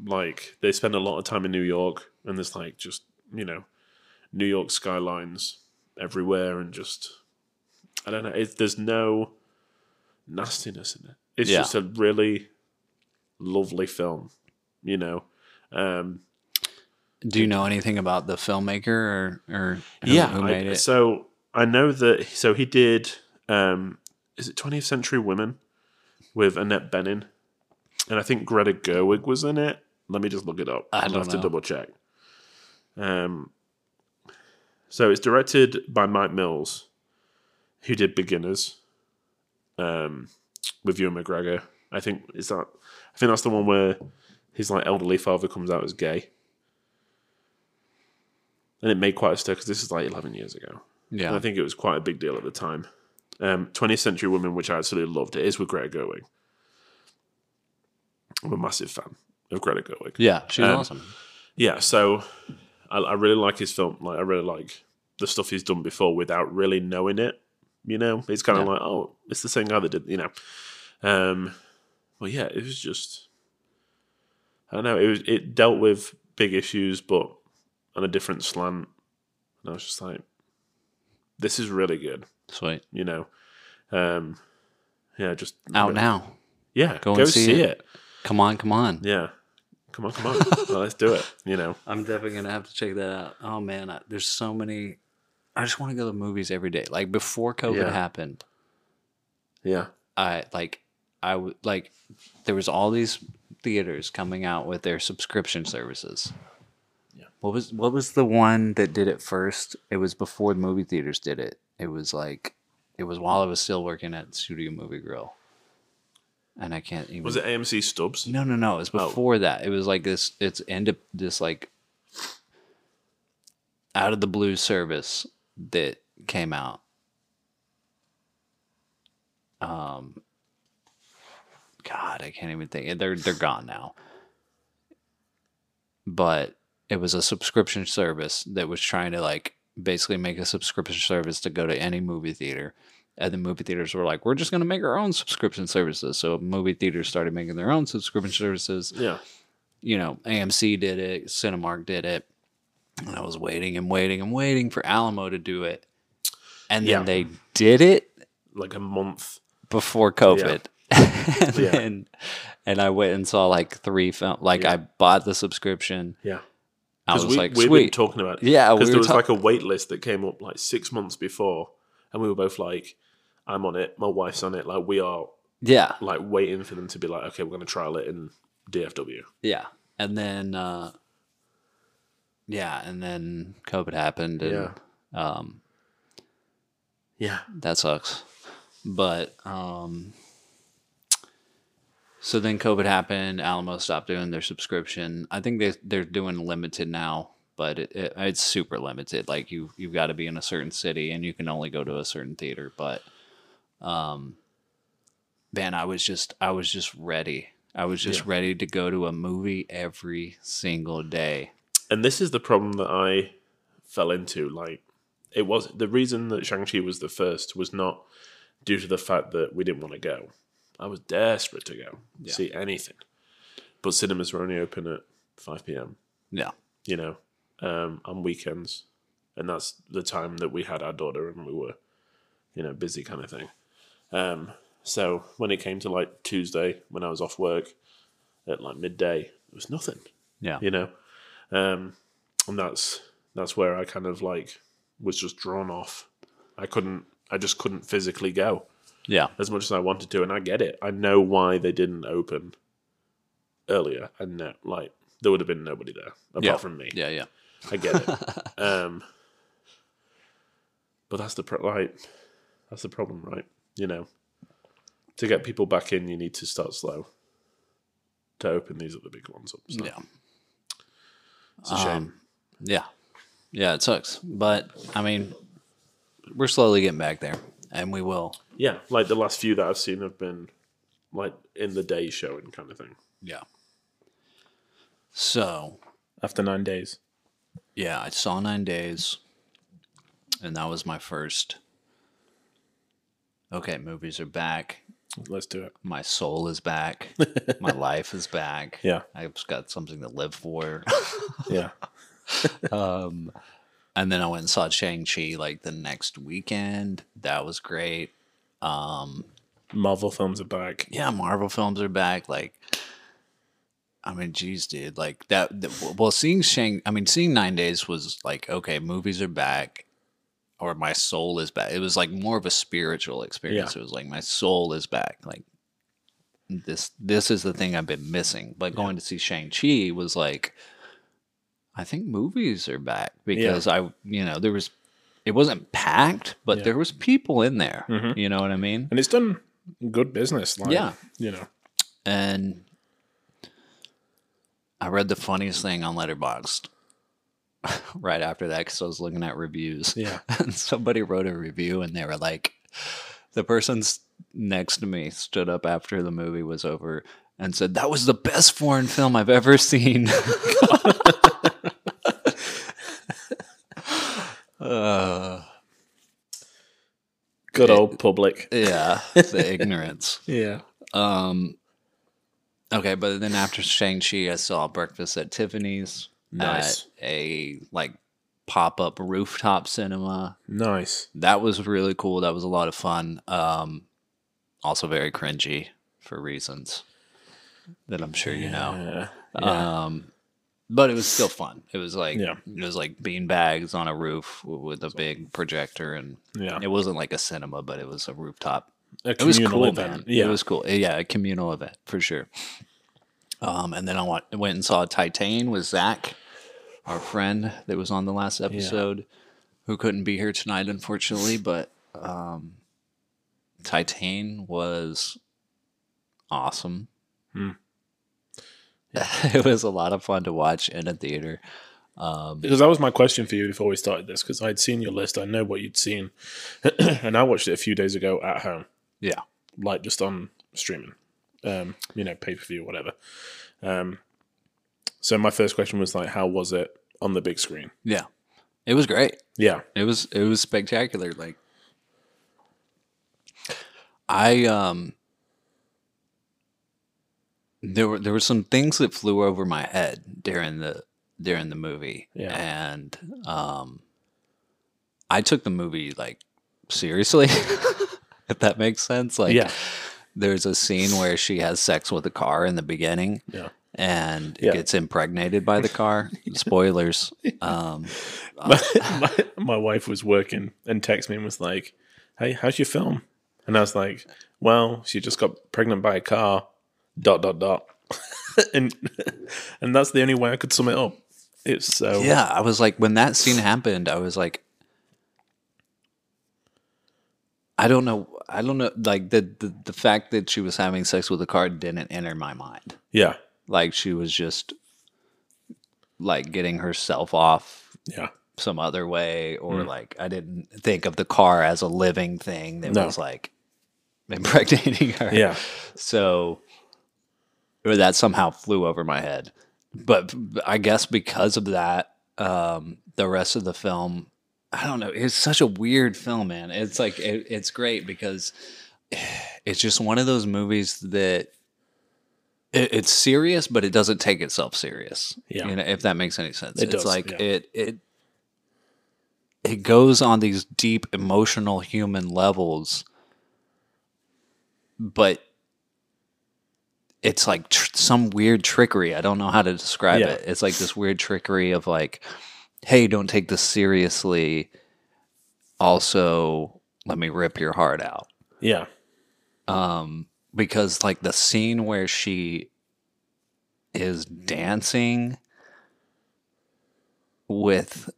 Like they spend a lot of time in New York, and there's like just you know, New York skylines everywhere, and just I don't know. It, there's no nastiness in it. It's Yeah. just a really lovely film. You know, um, Do you know anything about the filmmaker or or who, yeah. who I- it? So I know that. So he did. Um, is it 20th Century Women with Annette Bening, and I think Greta Gerwig was in it. Let me just look it up. I I'll don't have to double check. Um, so it's directed by Mike Mills, who did Beginners, um, with Ewan McGregor. I think is that. I think that's the one where his like elderly father comes out as gay, and it made quite a stir because this is like eleven years ago. yeah, And I think it was quite a big deal at the time. Um, 20th Century Women, which I absolutely loved. It is with Greta Gerwig. I'm a massive fan of Greta Gerwig. yeah, she's um, awesome. Yeah, so I, I really like his film. Like I really like the stuff he's done before without really knowing it. You know, it's kind of Yeah. like, oh, it's the same guy that did. You know, um, well, yeah, it was just. I don't know. It was it dealt with big issues, but on a different slant. And I was just like, this is really good. Sweet. You know, um, yeah, just Out now. Yeah, Go go, and see see, it. it. Come on, come on. Yeah, come on, come on, well, let's do it. You know, I'm definitely gonna have to check that out. Oh man, I, there's so many. I just want to go to movies every day. Like before COVID Yeah. happened, yeah, I like I would like there was all these theaters coming out with their subscription services. Yeah. What was what was the one that did it first? It was before the movie theaters did it. It was like it was while I was still working at Studio Movie Grill. And I can't even was it AMC Stubs? No, no, no. It was Oh. before that. It was like this. It's end up this like out of the blue service that came out. Um, God, I can't even think. They're they're gone now. But it was a subscription service that was trying to like basically make a subscription service to go to any movie theater. And the movie theaters were like, we're just going to make our own subscription services. So movie theaters started making their own subscription services. Yeah, You know, AMC did it, Cinemark did it. And I was waiting and waiting and waiting for Alamo to do it. And then Yeah. they did it like a month. before COVID. and, Yeah. then, and I went and saw like three film. Like. I bought the subscription. Yeah, I was we, like, we've been talking about it. Yeah, because were there was ta- like a wait list that came up like six months before, and we were both like, "I'm on it. My wife's on it. Like we are yeah, like waiting for them to be like, okay, we're going to trial it in DFW." yeah. And then, uh, yeah, and then COVID happened, and Yeah. um, Yeah, that sucks. But um, so then COVID happened. Alamo stopped doing their subscription. I think they they're doing limited now, but it, it, it's super limited. Like you you've got to be in a certain city and you can only go to a certain theater. But um, man, I was just I was just ready. I was just Yeah. ready to go to a movie every single day. and this is the problem that I fell into. Like, it was the reason that Shang Chi was the first was not due to the fact that we didn't want to go. I was desperate to go see anything, but cinemas were only open at five p.m. Yeah, You know, um, on weekends, and that's the time that we had our daughter and we were, you know, busy kind of thing. Um, so when it came to like Tuesday, when I was off work at like midday, it was nothing yeah, you know um and that's that's where i kind of like was just drawn off i couldn't I just couldn't physically go Yeah. as much as I wanted to, and I get it. I know why they didn't open earlier, and no, like there would have been nobody there apart Yeah. from me. Yeah, yeah. I get it. um, but that's the pro- like that's the problem, right? You know, to get people back in, you need to start slow to open these other big ones up. So Yeah. it's a shame. Um, Yeah. Yeah, it sucks. But I mean, we're slowly getting back there. And we will. yeah, like the last few that I've seen have been like in the day showing kind of thing. Yeah. So After nine days, yeah, I saw nine days. And that was my first Okay, movies are back. let's do it. My soul is back. my life is back. Yeah, I've got something to live for. yeah, Um, and then I went and saw Shang Chi like the next weekend. That was great. Um, Marvel films are back. yeah, Marvel films are back. Like, I mean, geez, dude, like that. that- well, seeing Shang, I mean, seeing Nine Days was like, okay, movies are back, or my soul is back. It was like more of a spiritual experience. Yeah. It was like my soul is back. Like this, this is the thing I've been missing. But going to see Shang Chi was like, I think movies are back because I, you know, there was. It wasn't packed, but Yeah. there was people in there. Mhm. You know what I mean? and it's done good business. Like, Yeah. you know, and I read the funniest thing on Letterboxd right after that because I was looking at reviews. Yeah. and somebody wrote a review, and they were like, the person next to me stood up after the movie was over and said, "That was the best foreign film I've ever seen." uh, good old public. yeah, the ignorance. Yeah, Um. Okay, but then after Shang Chi, I saw Breakfast at Tiffany's. Nice. A like pop up rooftop cinema. nice. That was really cool. That was a lot of fun. Um, also very cringy for reasons that I'm sure you know. Yeah. Um, but it was still fun. It was like Yeah. it was like bean bags on a roof with a big projector, and yeah. it wasn't like a cinema, but it was a rooftop A it was cool, event. man. Yeah, It was cool. Yeah, a communal event for sure. Um, and then I went, went and saw Titane with Zach, our friend that was on the last episode, who couldn't be here tonight, unfortunately. But um, Titane was awesome. Hmm. it was a lot of fun to watch in a theater. Um, because that was my question for you before we started this. Because I'd seen your list, I know what you'd seen, and I watched it a few days ago at home. Yeah. like just on streaming, um, you know, pay per view, whatever. Um, so my first question was like, how was it on the big screen? yeah, it was great. Yeah, It was it was spectacular. Like I um there were there were some things that flew over my head during the during the movie. Yeah. And um I took the movie like seriously. if that makes sense. Like yeah, there's a scene where she has sex with a car in the beginning yeah. and Yeah. gets impregnated by the car. Spoilers. Um my, my, my wife was working and texted me and was like, "Hey, how's your film?" And I was like, "Well, she just got pregnant by a car." Dot dot dot. and and that's the only way I could sum it up. It's so Yeah, I was like, when that scene happened, I was like, I don't know, I don't know, like the the, the fact that she was having sex with a car didn't enter my mind. yeah Like she was just like getting herself off yeah some other way, or like I didn't think of the car as a living thing that No. was like impregnating her. yeah So or that somehow flew over my head. But I guess because of that, um, the rest of the film, I don't know. It's such a weird film, man. It's like it, it's great because it's just one of those movies that it, it's serious, but it doesn't take itself serious. Yeah. you know, if that makes any sense. It it's does, like yeah. it it it goes on these deep emotional human levels, but it's like tr- some weird trickery. I don't know how to describe Yeah. it. It's like this weird trickery of like, hey, don't take this seriously. Also, let me rip your heart out. Yeah. Um, because like the scene where she is dancing with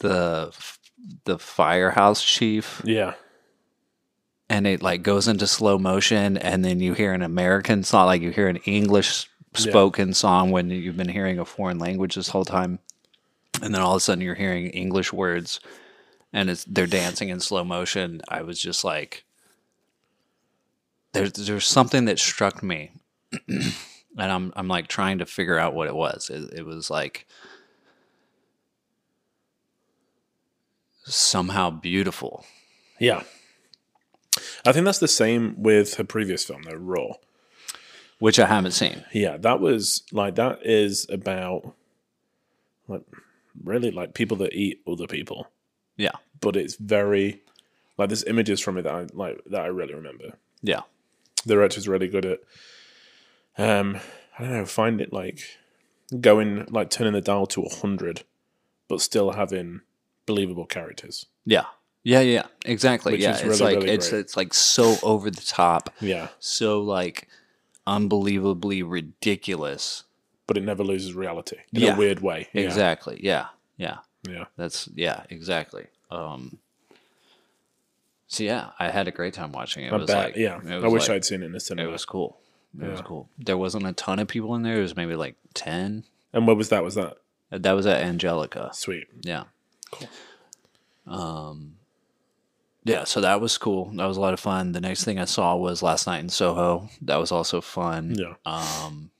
the the firehouse chief Yeah. and it like goes into slow motion and then you hear an american song like you hear an english spoken song when you've been hearing a foreign language this whole time and then all of a sudden you're hearing english words and it's they're dancing in slow motion i was just like there's there's something that struck me and i'm i'm like trying to figure out what it was it, it was like somehow beautiful Yeah. I think that's the same with her previous film, though, Raw. Which i haven't seen Yeah, that was like that is about like really like people that eat other people, yeah but it's very like there's images from it that I like that I really remember. yeah The director's really good at um I don't know, find it like going like turning the dial to a hundred, but still having believable characters. Yeah. Yeah, yeah, exactly. Which yeah, it's really, like really it's it's like so over the top, Yeah, so like unbelievably ridiculous. but it never loses reality in Yeah. a weird way. Yeah. Exactly. Yeah. Yeah. Yeah. That's yeah, exactly. Um So yeah, I had a great time watching it. It was bet. like yeah, I wish like- I'd seen it in the cinema. it was cool. It was cool. There wasn't a ton of people in there. It was maybe like 10. and what was that? Was that That was at Angelika. sweet? Yeah. Cool. Um, yeah, so that was cool. That was a lot of fun. The next thing I saw was last night in Soho. That was also fun. Yeah. Um,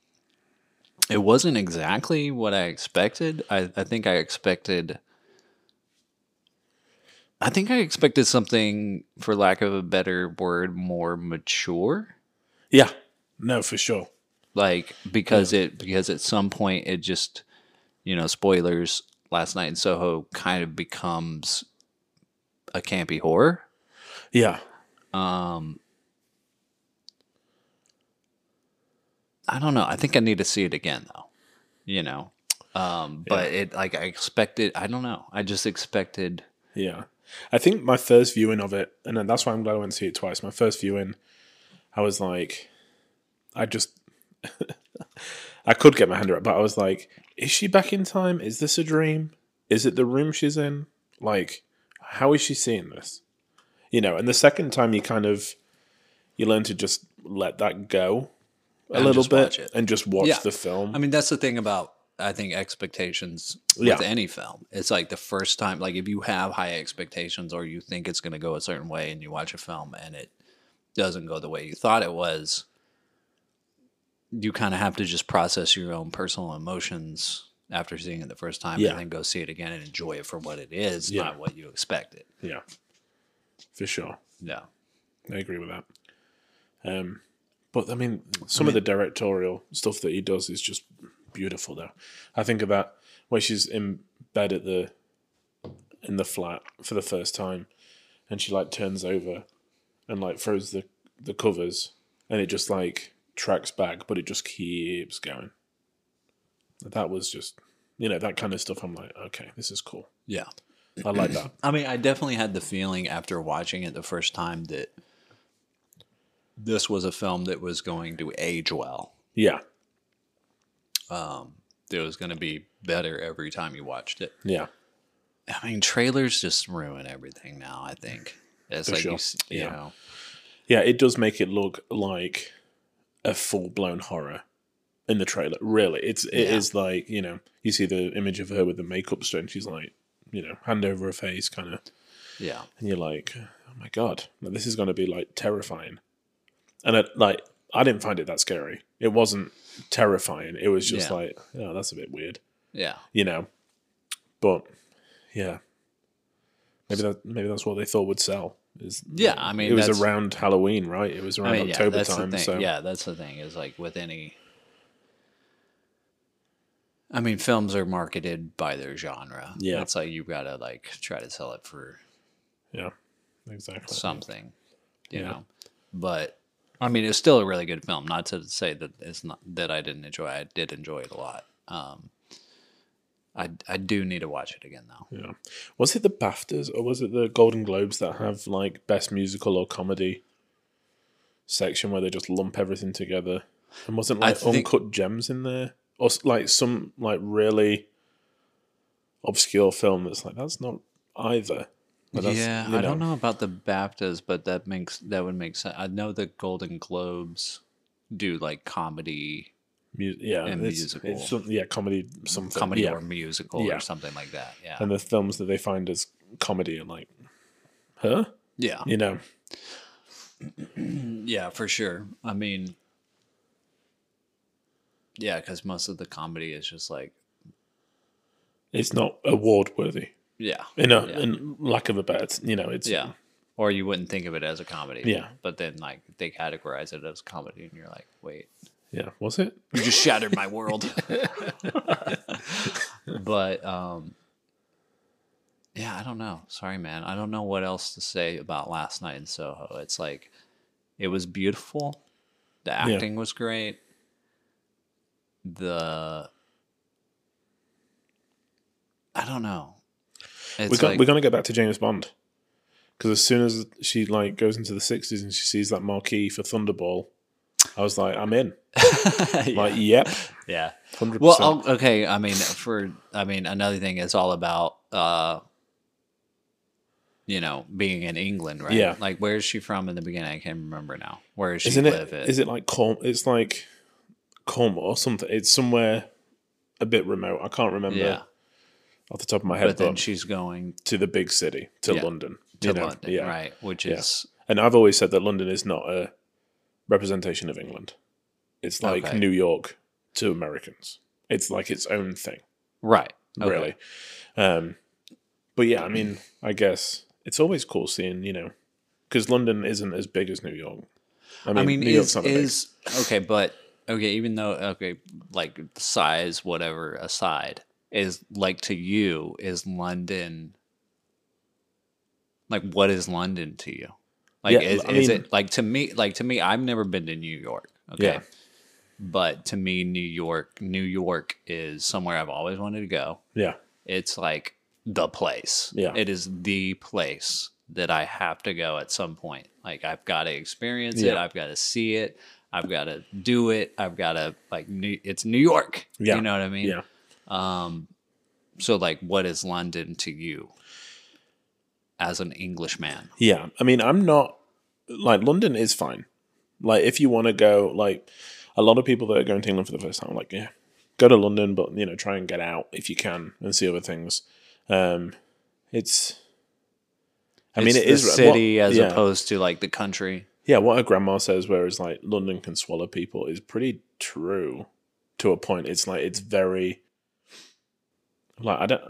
it wasn't exactly what I expected. I, I think I expected. I think I expected something, for lack of a better word, more mature. Yeah, no, for sure. Like because it because at some point it just, you know, spoilers. Last night in Soho kind of becomes a campy horror. Yeah, Um, I don't know. I think I need to see it again, though. You know, um, but it like I expected. I don't know. I just expected. yeah. I think my first viewing of it, and that's why I'm glad I went to see it twice. My first viewing, I was like, I just, I could get my hand around, but I was like, is she back in time? Is this a dream? Is it the room she's in? Like, how is she seeing this? You know, and the second time you kind of, you learn to just let that go a And little bit and just watch Yeah. the film. I mean, that's the thing about I think expectations with Yeah. any film. It's like the first time, like if you have high expectations or you think it's going to go a certain way, and you watch a film and it doesn't go the way you thought it was, you kind of have to just process your own personal emotions after seeing it the first time, Yeah. and then go see it again and enjoy it for what it is, Yeah. not what you expected. yeah, for sure. Yeah. I agree with that. Um, but I mean, some of the directorial stuff that he does is just beautiful. Though I think of that where she's in bed at the in the flat for the first time, and she like turns over and like throws the the covers, and it just like tracks back, but it just keeps going. That was just you know that kind of stuff. I'm like, okay, this is cool. Yeah. I like that. I mean, I definitely had the feeling after watching it the first time that this was a film that was going to age well. Yeah, Um, it was going to be better every time you watched it. yeah, I mean, trailers just ruin everything now. I think it's For like sure. you, you Yeah. know, Yeah, it does make it look like a full blown horror in the trailer. Really, it's it is Yeah. like you know you see the image of her with the makeup strip. She's like you know hand over her face, kind of, yeah, and you're like, oh my god, like, this is going to be like terrifying. And it, like I didn't find it that scary. It wasn't terrifying. It was just Yeah. like, oh, that's a bit weird, yeah, you know. But yeah, maybe that maybe that's what they thought would sell. Is Yeah, I mean, it was around Halloween, right? It was around I mean, October that's time. So Yeah, that's the thing. Is like with any. I mean, films are marketed by their genre. Yeah. it's like you gotta like try to sell it for yeah, exactly. something, you Yeah. know. But I mean, it's still a really good film. Not to say that it's not that I didn't enjoy. it. I did enjoy it a lot. Um, I I do need to watch it again though. Yeah. Was it the BAFTAs or was it the Golden Globes that have like best musical or comedy section where they just lump everything together? And wasn't like think- Uncut Gems in there? Or like some like really obscure film that's like that's not either. Yeah, you I don't know about the BAFTAs, but that makes that would make sense. I know the Golden Globes do like comedy, Mu- yeah, and it's, musical. It's some, yeah, comedy, something. comedy yeah. or musical Yeah. or something like that. Yeah, And the films that they find as comedy are like, huh? yeah, You know, yeah, for sure. I mean, yeah, because most of the comedy is just like, it's not award worthy. yeah, In a Yeah. in lack of a better, you know, it's yeah. Or you wouldn't think of it as a comedy. Yeah. But then, like, they categorize it as comedy, and you're like, wait, yeah. Was it? You just shattered my world. but um yeah, I don't know. Sorry, man. I don't know what else to say about last night in Soho. It's like it was beautiful. The Yeah. acting was great. The I don't know. It's we got, like, we're gonna get back to James Bond because as soon as she like goes into the sixties and she sees that marquee for Thunderball, I was like, I'm in. Like, yep, yeah. hundred Well, percent. I'll- okay. I mean, for I mean, another thing is all about uh, you know, being in England, right? Yeah. Like, where is she from in the beginning? I can't remember now. Where is she Isn't live? it? Is it like Corn? It's like Cornwall or something. It's somewhere a bit remote. I can't remember Yeah. off the top of my head. But then she's going to the big city, to Yeah. London, to you know? London, Yeah. right? Which is And I've always said that London is not a representation of England. It's like Okay. New York to Americans. It's like its own thing. right. Okay. really. Um, but yeah, I mean, I guess it's always cool seeing, you know, because London isn't as big as New York. I mean, I mean, New is York's not that big. is okay, but okay, even though okay, like size, whatever aside, is like to you is London. Like, what is London to you? Like, Yeah, is, I is mean- it like to me? Like to me, I've never been to New York. Okay, Yeah. but to me, New York, New York is somewhere I've always wanted to go. Yeah, It's like the place. Yeah. It is the place that I have to go at some point. Like I've got to experience it. I've got to see it. I've got to do it. I've got to like New, it's New York. Yeah. You know what I mean? yeah. So like what is London to you as an Englishman? Yeah, I mean, I'm not like London is fine. Like, if you want to go, like a lot of people that are going to England for the first time, like, yeah, go to London, but you know, try and get out if you can and see other things. Um, it's, I mean, It's it the is what- city as yeah. opposed to like the country. Yeah, what her grandma says, whereas like London can swallow people, is pretty true to a point. It's like it's very like I don't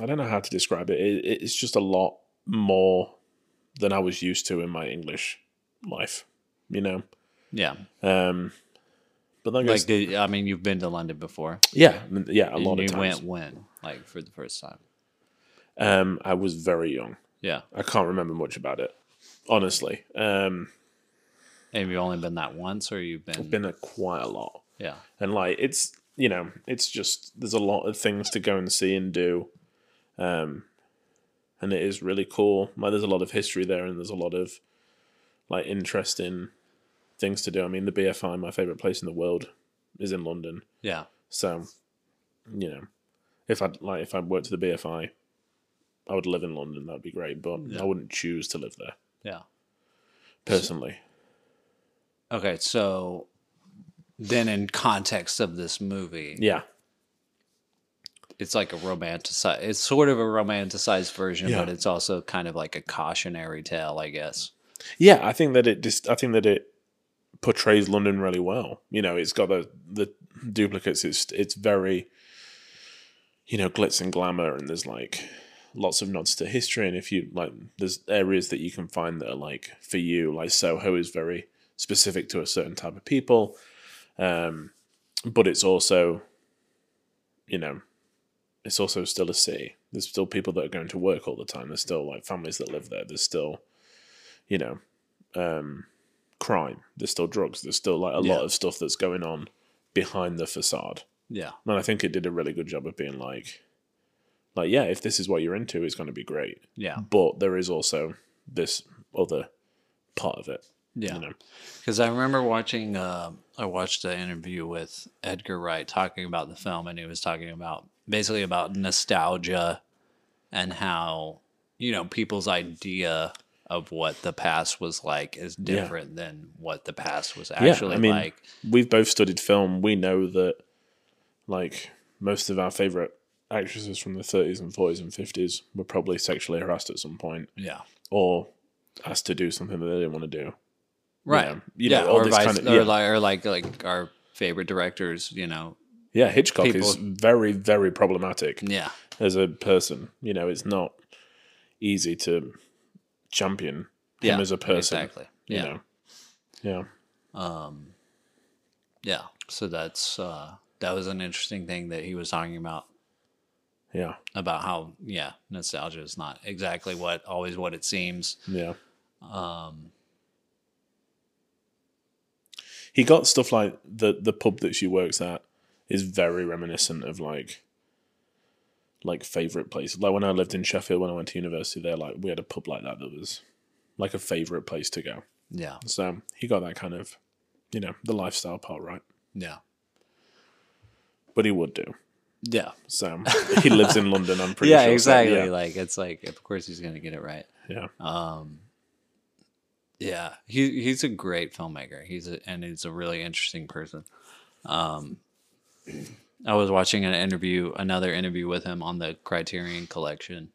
I don't know how to describe it. it. It's just a lot more than I was used to in my English life, you know. Yeah. Um, but then Like did, I mean you've been to London before. yeah, yeah, a lot you of times. went when? Like for the first time. Um, I was very young. Yeah. I can't remember much about it, honestly. Um, Have you've only been that once or you've been, I've been quite a lot. Yeah. and like it's you know it's just there's a lot of things to go and see and do um and it is really cool like there's a lot of history there and there's a lot of like interesting things to do i mean the bfi my favorite place in the world is in london Yeah. so you know if i'd like if i worked at the bfi i would live in london that'd be great but i wouldn't choose to live there Yeah. personally Okay, so then in context of this movie, yeah it's like a romanticized it's sort of a romanticized version, Yeah. but it's also kind of like a cautionary tale, I guess. Yeah, I think that it just I think that it portrays London really well. You know, it's got the the duplicates. It's it's very you know glitz and glamour, and there's like lots of nods to history. And if you like, there's areas that you can find that are like for you. Like Soho is very specific to a certain type of people, um, but it's also you know it's also still a city. There's still people that are going to work all the time. There's still like families that live there. There's still you know, um, crime. There's still drugs. There's still like a Yeah. lot of stuff that's going on behind the facade. Yeah. And I think it did a really good job of being like, like yeah, if this is what you're into, it's going to be great. Yeah. But there is also this other part of it. Yeah. You know? Because I remember watching, uh, I watched an interview with Edgar Wright talking about the film, and he was talking about basically about nostalgia and how, you know, people's idea of what the past was like is different than what the past was actually yeah, I mean, like. we've both studied film. We know that, like, most of our favorite actresses from the 30s and 40s and 50s were probably sexually harassed at some point Yeah. or asked to do something that they didn't want to do. Right. Yeah, you yeah. know, all or this vice, kind of- or yeah. like, or like, like our favorite directors, you know. Yeah, Hitchcock is very, very problematic Yeah. as a person. You know, it's not easy to champion Yeah. him as a person. Exactly. You Yeah. know? Yeah. Um, yeah. So that's uh, that was an interesting thing that he was talking about Yeah. about how yeah nostalgia is not exactly what always what it seems. Yeah. Um, He got stuff like the the pub that she works at is very reminiscent of like like favorite places. Like when I lived in Sheffield when I went to university there, like we had a pub like that that was like a favorite place to go. yeah. So he got that kind of you know, the lifestyle part right. Yeah. But he would do. Yeah. So he lives in London, I'm pretty yeah. sure. so, exactly. Like it's like of course he's gonna get it right. yeah. Um, yeah, he he's a great filmmaker. He's a, and he's a really interesting person. Um, I was watching an interview, another interview with him on the Criterion Collection,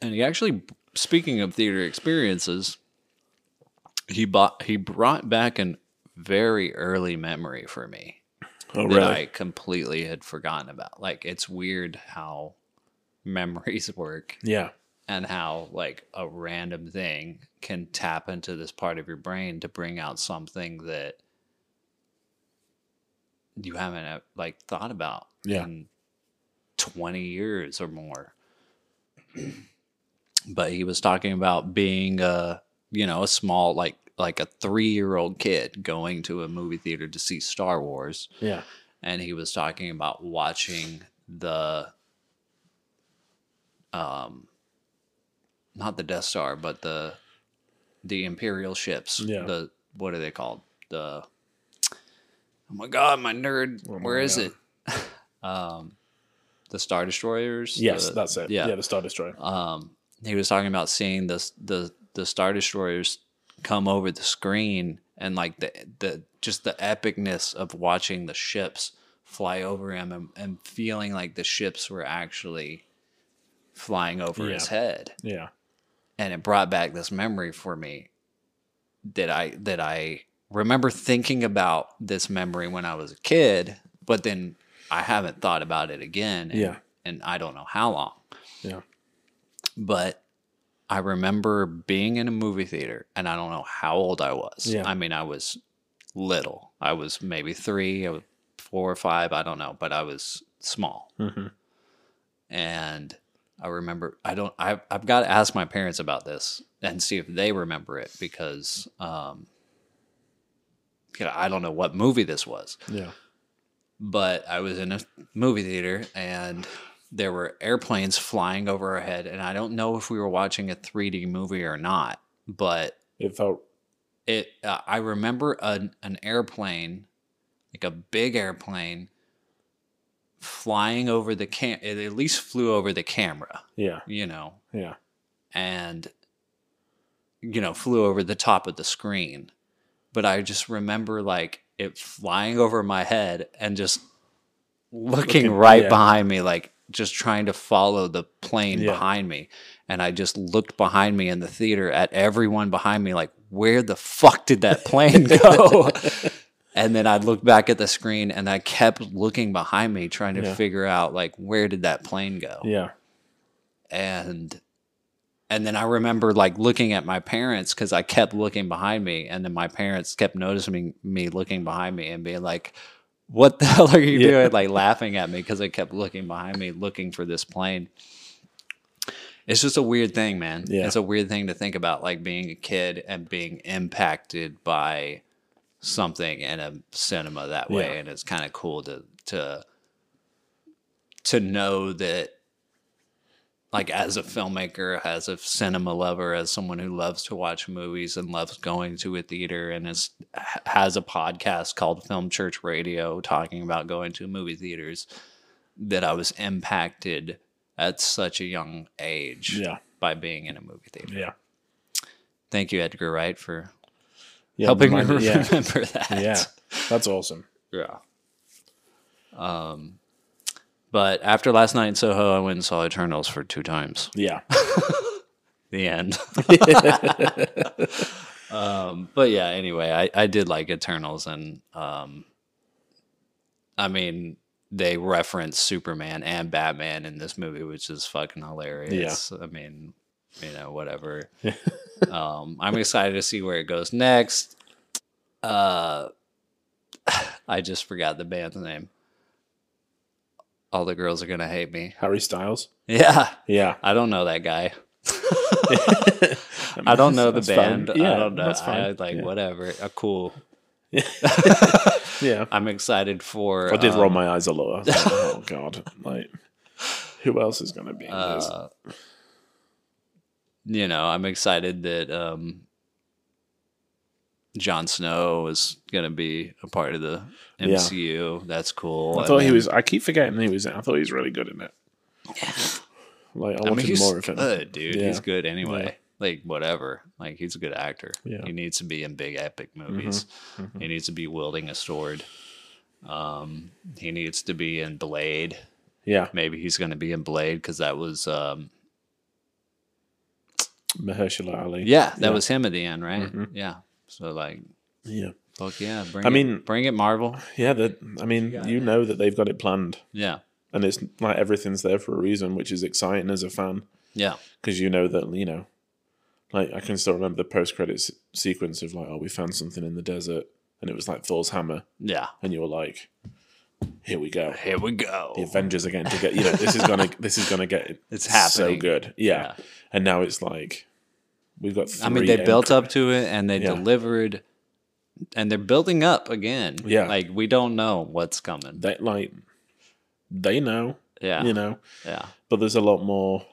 and he actually, speaking of theater experiences, he bought he brought back a very early memory for me Oh that really? I completely had forgotten about. Like it's weird how memories work yeah. And how like a random thing can tap into this part of your brain to bring out something that you haven't uh, like thought about Yeah. in 20 years or more but he was talking about being a you know a small like like a 3-year-old kid going to a movie theater to see Star Wars Yeah. and he was talking about watching the um not the Death Star but the the Imperial ships Yeah. the what are they called the oh my god my nerd Oh my where is God. it um the Star Destroyers Yes, the- that's it. yeah Yeah, the Star Destroyer. um, he was talking about seeing the the the star destroyers come over the screen and like the the just the epicness of watching the ships fly over him and, and feeling like the ships were actually flying over his head Yeah. And it brought back this memory for me that I that I remember thinking about this memory when I was a kid, but then I haven't thought about it again. And, Yeah. and I don't know how long. Yeah. But I remember being in a movie theater, and I don't know how old I was. Yeah. I mean, I was little. I was maybe three, I was four or five. I don't know, but I was small hmm and I remember I don't I I've got to ask my parents about this and see if they remember it because um you know, I don't know what movie this was, Yeah. but I was in a movie theater and there were airplanes flying over our head and I don't know if we were watching a 3D movie or not, but It felt it uh, I remember an an airplane like a big airplane flying over the cam it at least flew over the camera yeah. you know Yeah. and you know flew over the top of the screen but i just remember like it flying over my head and just looking, Looking- right yeah. behind me like just trying to follow the plane Yeah. behind me and i just looked behind me in the theater at everyone behind me like where the fuck did that plane go and then i'd look back at the screen and i kept looking behind me trying to Yeah. figure out like where did that plane go Yeah. and and then I remember like looking at my parents because I kept looking behind me, and then my parents kept noticing me looking behind me and being like, "What the hell are you Yeah. doing?" Like laughing at me because I kept looking behind me, looking for this plane. It's just a weird thing, man. Yeah. It's a weird thing to think about, like being a kid and being impacted by something in a cinema that way, Yeah. and it's kind of cool to to to know that like as a filmmaker as a cinema lover as someone who loves to watch movies and loves going to a theater and is has a podcast called film church radio talking about going to movie theaters that i was impacted at such a young age Yeah. by being in a movie theater Yeah. thank you edgar wright for yeah helping me remind- yeah. remember that yeah. That's awesome. Yeah. Um, but after last night in Soho, I went and saw Eternals for two times. Yeah. The end. um, but yeah, anyway, I, I did like Eternals, and um, I mean, they reference Superman and Batman in this movie, which is fucking hilarious. Yeah. I mean, you know, whatever. um, I'm excited to see where it goes next. Uh, I just forgot the band's name. All the girls are gonna hate me. Harry Styles. Yeah, Yeah. I don't know that guy. I don't know the fine. band. Yeah, I don't know. that's fine. I, like Yeah. whatever. Uh, cool. Yeah. I'm excited for. I did um, roll my eyes a lot. Was like, oh god, like who else is going to be in this? You know, I'm excited that um, Jon Snow is going to be a part of the Yeah. MCU. That's cool. I thought he was. I keep forgetting he was. I thought he was really good in it. Yeah. Like I I mean, wanted he's more of him. good, dude. Yeah. He's good anyway. Yeah. Like whatever. Like he's a good actor. Yeah. He needs to be in big epic movies. He needs to be wielding a sword. Um, he needs to be in Blade. Yeah, Maybe he's going to be in Blade because that was um, Mahershala Ali. yeah, that Yeah. was him at the end, right? Mhm. Yeah. So like, yeah, fuck yeah. Bring I it- mean- bring it, Marvel. yeah. That I mean, you know that they've got it planned, Yeah, and it's like everything's there for a reason, which is exciting as a fan yeah, because you know that you know. Like I can still remember the post credits sequence of like, oh, we found something in the desert, and it was like Thor's hammer, yeah. and you were like, here we go. Here we go. The Avengers are getting to get. You know, this is gonna. this is gonna get. It's happening So good. Yeah. Yeah. And now it's like we've got. I mean, they built up to it and they Yeah. delivered, and they're building up again. Yeah. like we don't know what's coming. They like. They know. Yeah, You know, yeah, but there's a lot more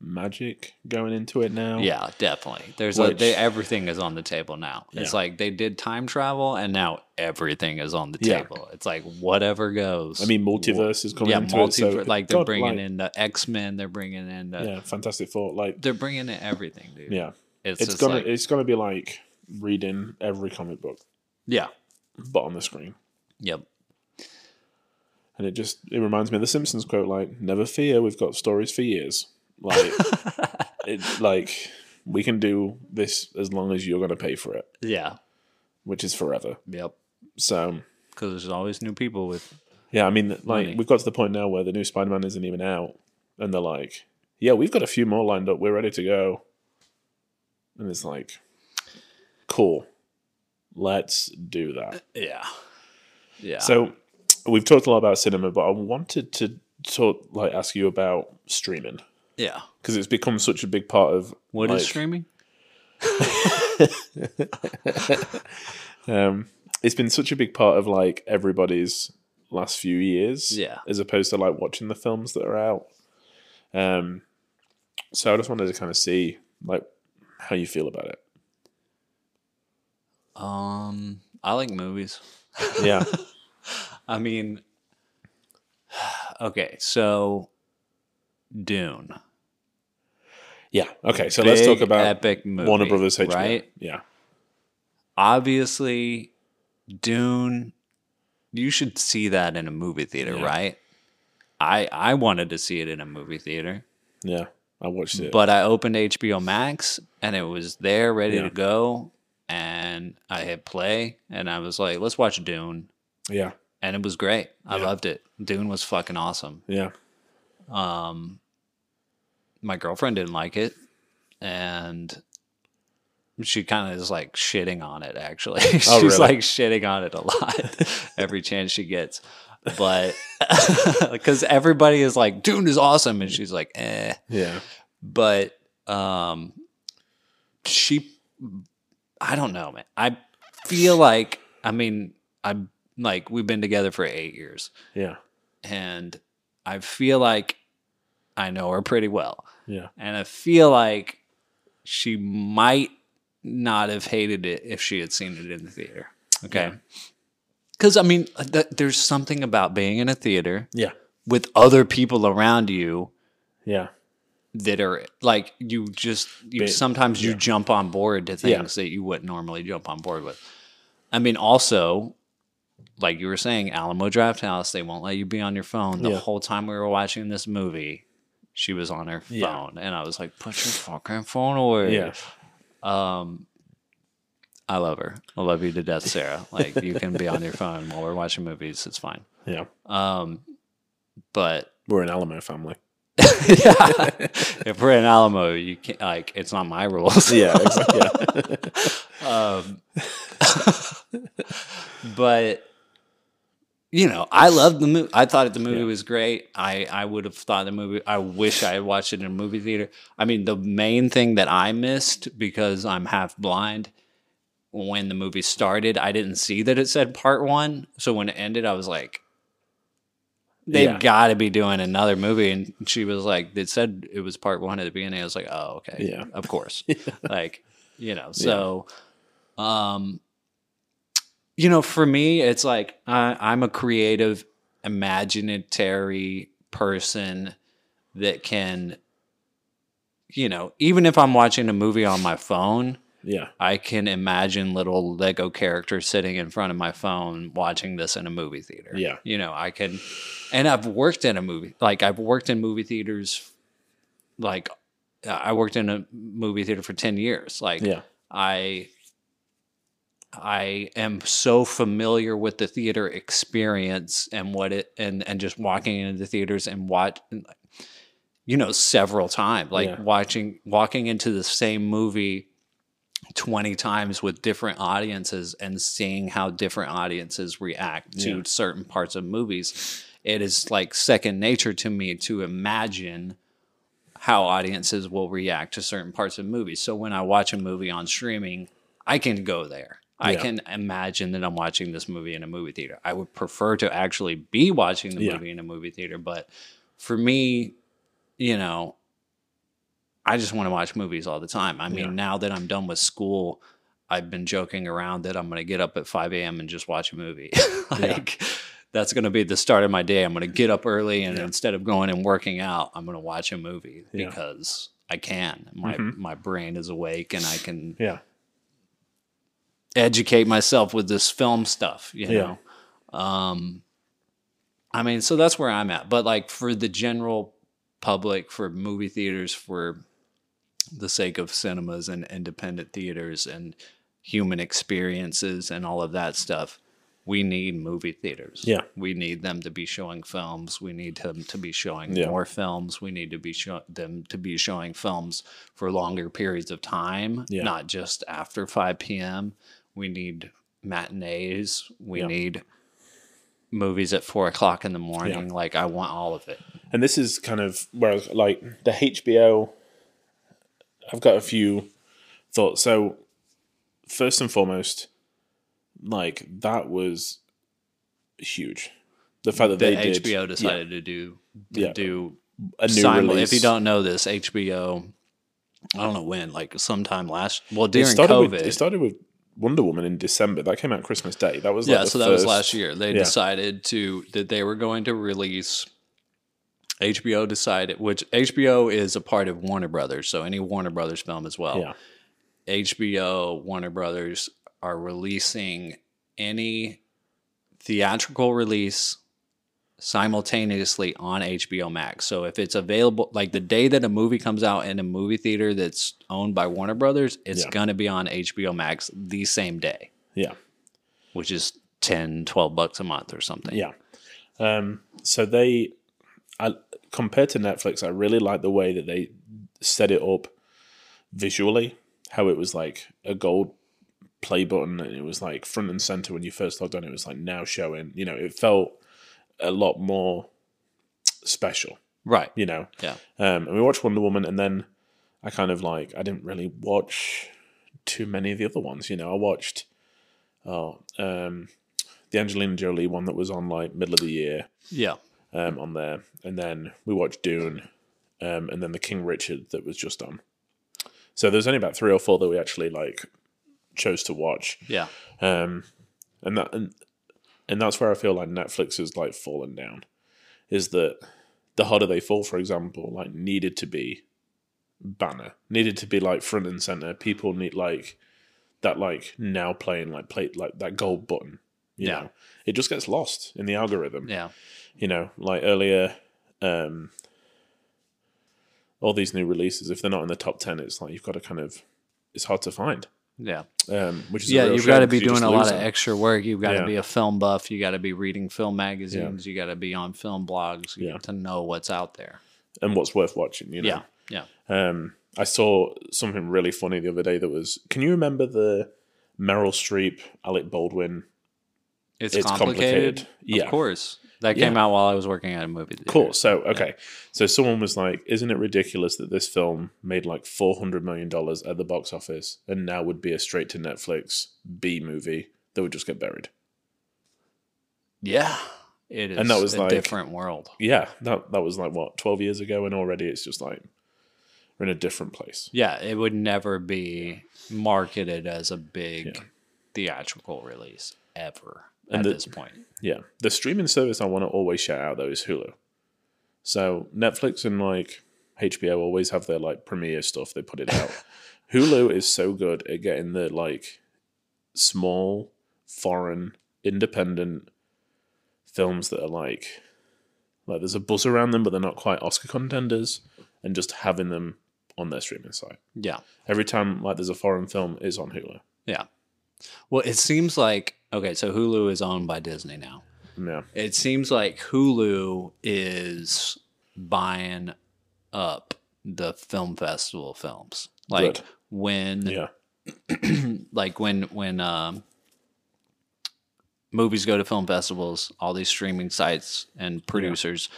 magic going into it now. yeah, definitely. There's a, they, everything is on the table now. It's like they did time travel, and now everything is on the Yeah. table. It's like whatever goes. I mean, multiverse is coming yeah, into it. So like they're God, bringing like, in the X Men. They're bringing in the. Yeah, Fantastic Four. Like, They're bringing in everything, dude. yeah, it's, it's gonna like, it's gonna be like reading every comic book, yeah, but on the screen. yep, And it just it reminds me of the Simpsons quote, like, "Never fear, we've got stories for years." Like, it, like we can do this as long as you're going to pay for it, yeah, which is forever. yep. So Because there's always new people with. yeah, I mean, like Money. we've got to the point now where the new Spider-Man isn't even out, and they're like, "Yeah, we've got a few more lined up. We're ready to go." And it's like, cool, let's do that. Uh, yeah, yeah. So we've talked a lot about cinema, but I wanted to talk, like, ask you about streaming yeah. because it's become such a big part of What is like, streaming? Um, it's been such a big part of like everybody's last few years, Yeah. as opposed to like watching the films that are out. Um, so I just wanted to kind of see like how you feel about it. Um, I like movies. Yeah, I mean, okay, so Dune, yeah. Okay, so let's talk about epic movie, Warner Brothers HBO. right? Yeah, Obviously, Dune. You should see that in a movie theater, Yeah. right? I I wanted to see it in a movie theater, yeah. I watched it. but I opened HBO Max and it was there, ready Yeah. to go, and I hit play, and I was like, "Let's watch Dune," yeah, and it was great. I Yeah. loved it. Dune was fucking awesome. yeah, Um, my girlfriend didn't like it, and she kind of is like shitting on it. Actually, she's Oh, really? like shitting on it a lot every chance she gets. But because everybody is like, "Dune is awesome," and she's like, "eh." yeah, But um, she, I don't know, man. I feel like, I mean, I'm like, we've been together for eight years yeah, and I feel like I know her pretty well. Yeah. And I feel like she might not have hated it if she had seen it in the theater. Okay. Because, I mean, th- there's something about being in a theater Yeah. with other people around you Yeah. that are like, you just, you Ba- sometimes you yeah. jump on board to Yeah. things that you wouldn't normally jump on board with. I mean, also, like you were saying, Alamo Drafthouse, they won't let you be on your phone. The Yeah. whole time we were watching this movie, she was on her Yeah. phone. And I was like, put your fucking phone away. Yeah. Um, I love her. I love you to death, Sarah. Like you can be on your phone while we're watching movies. It's fine. Yeah. Um, but We're an Alamo family. yeah, if we're in Alamo, you can't like it's not my rules. Yeah. Exactly. Yeah. um, but you know, I loved the movie. I thought the movie Yeah. was great. I I would have thought the movie. I wish I had watched it in a movie theater. I mean, the main thing that I missed because I'm half blind. When the movie started, I didn't see that it said part one. So when it ended, I was like, "They've Yeah. got to be doing another movie." And she was like, "It said it was part one at the beginning." I was like, "Oh, okay, Yeah. of course." like you know so um you know for me it's like I, i'm a creative imaginatory person that can you know even if i'm watching a movie on my phone Yeah. i can imagine little lego characters sitting in front of my phone watching this in a movie theater Yeah. you know i can and i've worked in a movie like i've worked in movie theaters like i worked in a movie theater for 10 years like Yeah. I I am so familiar with the theater experience and what it and and just walking into the theaters and watch you know several times like Yeah. watching walking into the same movie 20 times with different audiences and seeing how different audiences react to Yeah. certain parts of movies it is like second nature to me to imagine how audiences will react to certain parts of movies. So when I watch a movie on streaming, I can go there. I Yeah. can imagine that I'm watching this movie in a movie theater. I would prefer to actually be watching the Yeah. movie in a movie theater, but for me, you know, I just want to watch movies all the time. I mean, Yeah. now that I'm done with school, I've been joking around that I'm going to get up at 5 a.m. and just watch a movie. like, that's going to be the start of my day. I'm going to get up early and instead of going and working out, I'm going to watch a movie because I can. My Mhm. my brain is awake and I can Yeah. Educate myself with this film stuff, you Yeah. know. Um I mean, so that's where I'm at. But like for the general public, for movie theaters, for the sake of cinemas and independent theaters and human experiences and all of that stuff, we need movie theaters. Yeah. We need them to be showing films. We need them to be showing Yeah. more films. We need to be show- them to be showing films for longer periods of time, Yeah. not just after 5 p.m. We need matinees. We Yeah. need movies at four o'clock in the morning. Like I want all of it. And this is kind of where like the HBO. I've got a few thoughts. So, first and foremost, like that was huge. The fact that The they did HBO yeah, decided to do to Yeah. do a new simul- release. If you don't know this, HBO, I don't know when, like sometime last. Well, it during started COVID, with it started with Wonder Woman in December. That came out Christmas Day. That was like yeah. So that was last year. They yeah. decided to that they were going to release. HBO decided, which HBO is a part of Warner Brothers, so any Warner Brothers film as well. Yeah, HBO, Warner Brothers are releasing any theatrical release simultaneously on HBO Max. So if it's available, like the day that a movie comes out in a movie theater that's owned by Warner Brothers, it's Yeah. going to be on HBO Max the same day, yeah. which is 10, 12 bucks a month or something. Yeah. Um, so they, I compared to Netflix, I really like the way that they set it up visually. How it was like a gold play button, and it was like front and center when you first logged on. It was like now showing. You know, it felt a lot more special. Right. You know. Yeah. Um, and we watched Wonder Woman, and then I kind of like I didn't really watch too many of the other ones. You know, I watched oh um, the Angelina Jolie one that was on like middle of the year. Yeah. um, on there, and then we watched Dune, um, and then the King Richard that was just on. So there's only about three or four that we actually like chose to watch, Yeah. um, and that and and that's where I feel like Netflix has like fallen down. Is that the harder they fall, for example, like needed to be banner, needed to be like front and center. People need like that, like now playing like play like that gold button. You Yeah. know, it just gets lost in the algorithm. Yeah. You know, like earlier, um, all these new releases, if they're not in the top ten, it's like you've got to kind of, it's hard to find. Yeah. Um, which is Yeah, you've got to be doing a lot lose of extra work. You've got to Yeah. be a film buff. You got to be reading film magazines. You got to be on film blogs Yeah. to know what's out there. and what's worth watching. You know, Yeah. Yeah. Um, I saw something really funny the other day that was. Can you remember the Meryl Streep, Alec Baldwin? It's, It's complicated. complicated. Yeah. Of course. That Yeah. came out while I was working at a movie theater. Cool. So okay, so someone was like, "Isn't it ridiculous that this film made like four hundred million dollars at the box office and now would be a straight to Netflix B movie that would just get buried?" Yeah. It is And that was a like- different world. Yeah, that that was like what twelve years ago, and already it's just like we're in a different place. Yeah, it would never be marketed as a big Yeah. theatrical release ever And at the- this point. Yeah, the streaming service I want to always shout out though is Hulu. So Netflix and like HBO always have their like premiere stuff. They put it out. Hulu is so good at getting the like small, foreign, independent films that are like like there's a buzz around them, but they're not quite Oscar contenders, and just having them on their streaming site. Yeah. Every time like there's a foreign film, is on Hulu. Yeah. Well, it seems like okay, so Hulu is owned by Disney now. Yeah, It seems like Hulu is buying up the film festival films. Like Good. when yeah, like when when um, movies go to film festivals, all these streaming sites and producers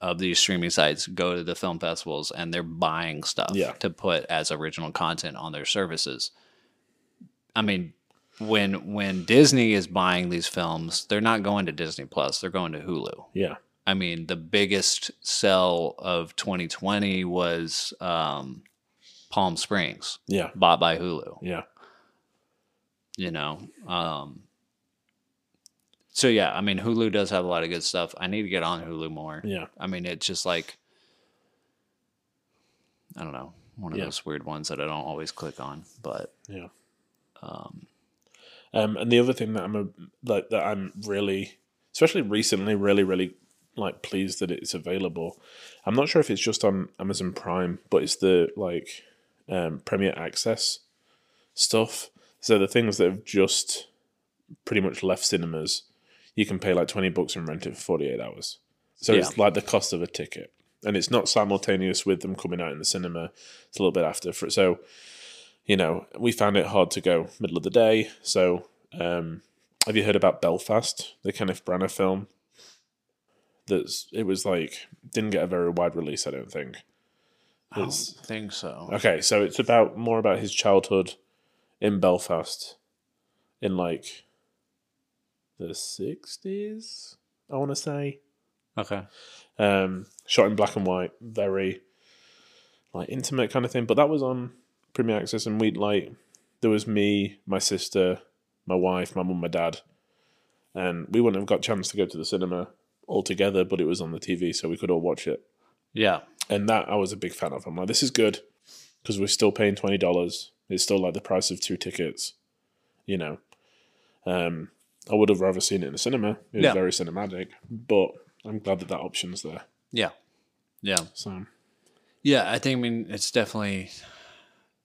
of these streaming sites go to the film festivals and they're buying stuff Yeah. to put as original content on their services. I mean, when when Disney is buying these films, they're not going to Disney Plus; they're going to Hulu. yeah, I mean, the biggest sell of 2020 was um, Palm Springs, yeah, bought by Hulu yeah. you know um so yeah i mean hulu does have a lot of good stuff i need to get on hulu more Yeah. i mean it's just like i don't know one of Yeah. those weird ones that i don't always click on but Yeah. Um, and the other thing that I'm a, like that I'm really, especially recently, really, really like pleased that it's available. I'm not sure if it's just on Amazon Prime, but it's the like um, Premier Access stuff. So the things that have just pretty much left cinemas, you can pay like twenty bucks and rent it for forty eight hours. So it's like the cost of a ticket, and it's not simultaneous with them coming out in the cinema. It's a little bit after. For, so you know, we found it hard to go middle of the day. So, um, have you heard about Belfast, the Kenneth Branagh film? That's it was like didn't get a very wide release, I don't think. i don't think so Okay, so it's about more about his childhood in Belfast in like the sixties, I want to say. okay Um, shot in black and white, very like intimate kind of thing. But that was on Premier Access, and we'd like there was me, my sister, my wife, my mum, my dad, and we wouldn't have got a chance to go to the cinema all together, but it was on the TV, so we could all watch it. yeah And that I was a big fan of. I'm like, this is good because we're still paying twenty dollars. It's still like the price of two tickets, you know. Um, I would have rather seen it in the cinema. It was Yeah. very cinematic, but I'm glad that that option's there. yeah yeah So yeah i think i mean it's definitely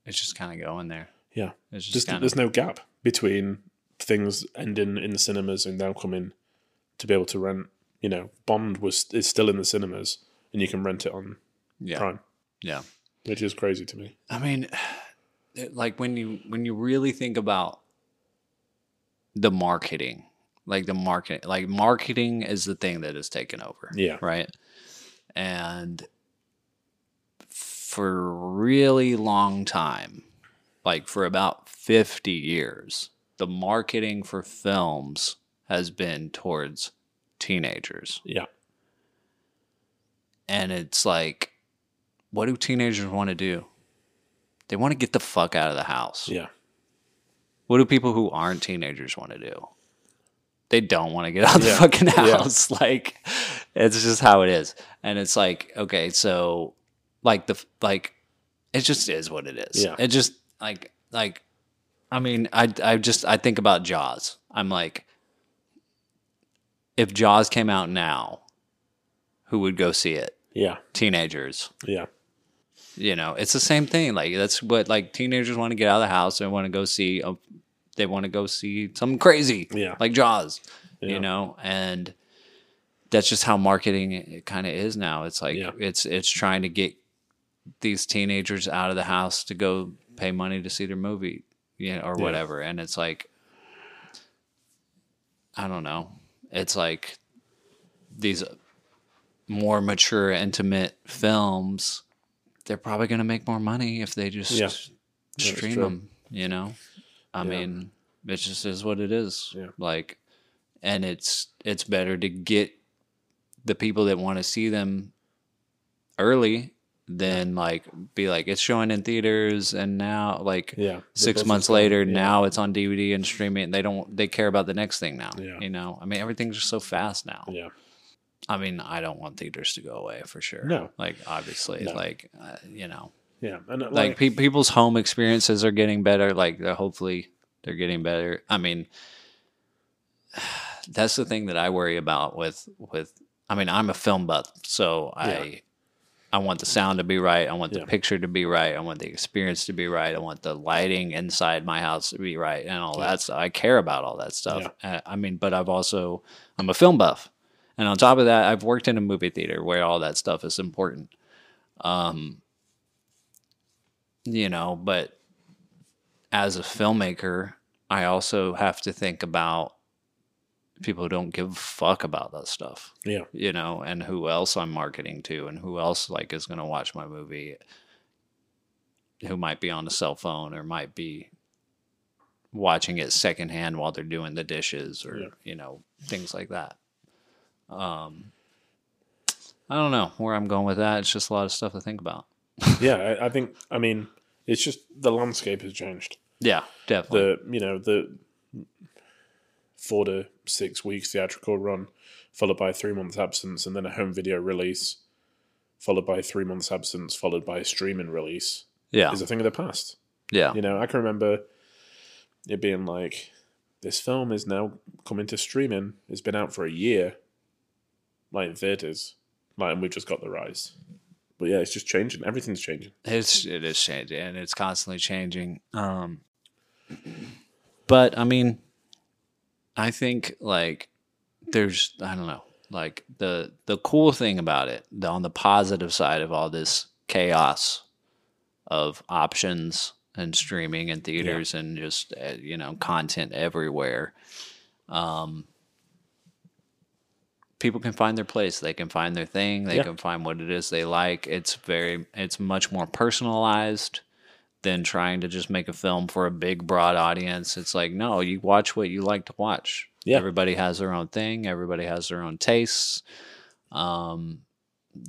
it's just kind of going there yeah, it's just, just there's no gap between things ending in the cinemas and now coming to be able to rent. You know, Bond was is still in the cinemas, and you can rent it on yeah Prime, yeah which is crazy to me. I mean, like when you when you really think about the marketing, like the market, like marketing is the thing that has taken over. Yeah. Right. And for a really long time, like for about 50 years, the marketing for films has been towards teenagers. Yeah, and it's like, what do teenagers want to do? They want to get the fuck out of the house. Yeah. What do people who aren't teenagers want to do? They don't want to get out of the Yeah. fucking Yeah. house. Like, it's just how it is. And it's like, okay, so like the like, it just is what it is. Yeah. It just like like, I mean, I I just I think about Jaws. I'm like, if Jaws came out now, who would go see it? Yeah. Teenagers Yeah. you know it's the same thing like that's what like teenagers want to get out of the house and want to go see a, they want to go see something crazy Yeah. like jaws Yeah. you know and that's just how marketing it kind of is now it's like Yeah. it's it's trying to get these teenagers out of the house to go pay money to see their movie you know, or Yeah. whatever and it's like i don't know it's like these more mature intimate films they're probably going to make more money if they just Yeah. stream them you know i Yeah. mean it just is what it is like and it's it's better to get the people that want to see them early than like be like it's showing in theaters and now like Yeah. Six months later Yeah. now it's on dvd and streaming and they don't they care about the next thing now Yeah. you know i mean everything's just so fast now Yeah. i mean i don't want theaters to go away for sure No. like obviously No. like uh, you know Yeah. And uh, like like, pe- people's home experiences are getting better like they're hopefully they're getting better i mean that's the thing that i worry about with with i mean i'm a film buff so i i want the sound to be right. I want the Yeah. picture to be right. I want the experience to be right. I want the lighting inside my house to be right and all that stuff. I care about all that stuff. Uh, i mean but i've also i'm a film buff. And on top of that i've worked in a movie theater where all that stuff is important. Um you know, but as a filmmaker, I also have to think about people who don't give a fuck about that stuff, yeah. you know, and who else I'm marketing to and who else like is going to watch my movie who might be on a cell phone or might be watching it secondhand while they're doing the dishes or Yeah. you know things like that um i don't know where i'm going with that it's just a lot of stuff to think about Yeah. I, I think, I mean, it's just the landscape has changed. yeah definitely the you know the four to six weeks theatrical run, followed by three months absence, and then a home video release, followed by three months absence, followed by a streaming release, yeah is a thing of the past. yeah You know, I can remember it being like, this film is now coming to streaming. It's been out for a year, like in theaters, like, and we've just got the rise. But yeah, it's just changing. Everything's changing. It's it is changing and it's constantly changing. Um but I mean I think like there's I don't know, like the the cool thing about it, the on the positive side of all this chaos of options and streaming and theaters and just uh, you know content everywhere. Um people can find their place they can find their thing they Yeah. can find what it is they like it's very it's much more personalized than trying to just make a film for a big broad audience it's like no you watch what you like to watch Yeah. everybody has their own thing everybody has their own tastes um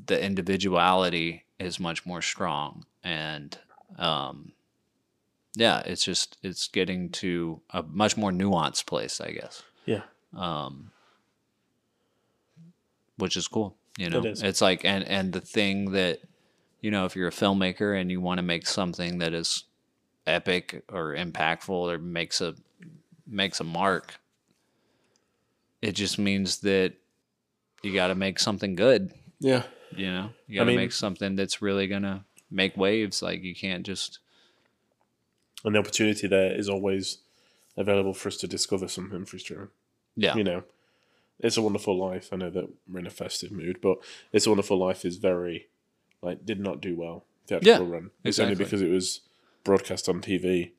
the individuality is much more strong and um yeah it's just it's getting to a much more nuanced place i guess Yeah. um, which is cool. You know, is. it's like and and the thing that you know, if you're a filmmaker and you want to make something that is epic or impactful or makes a makes a mark, it just means that you got to make something good. Yeah. You know, you got to mean- make something that's really gonna make waves. Like you can't just And the opportunity there is always available for us to discover something for streaming. yeah you know, it's a wonderful life. I know that we're in a festive mood, but it's a wonderful life is very like did not do well theatrical Yeah, run. It's only because it was broadcast on TV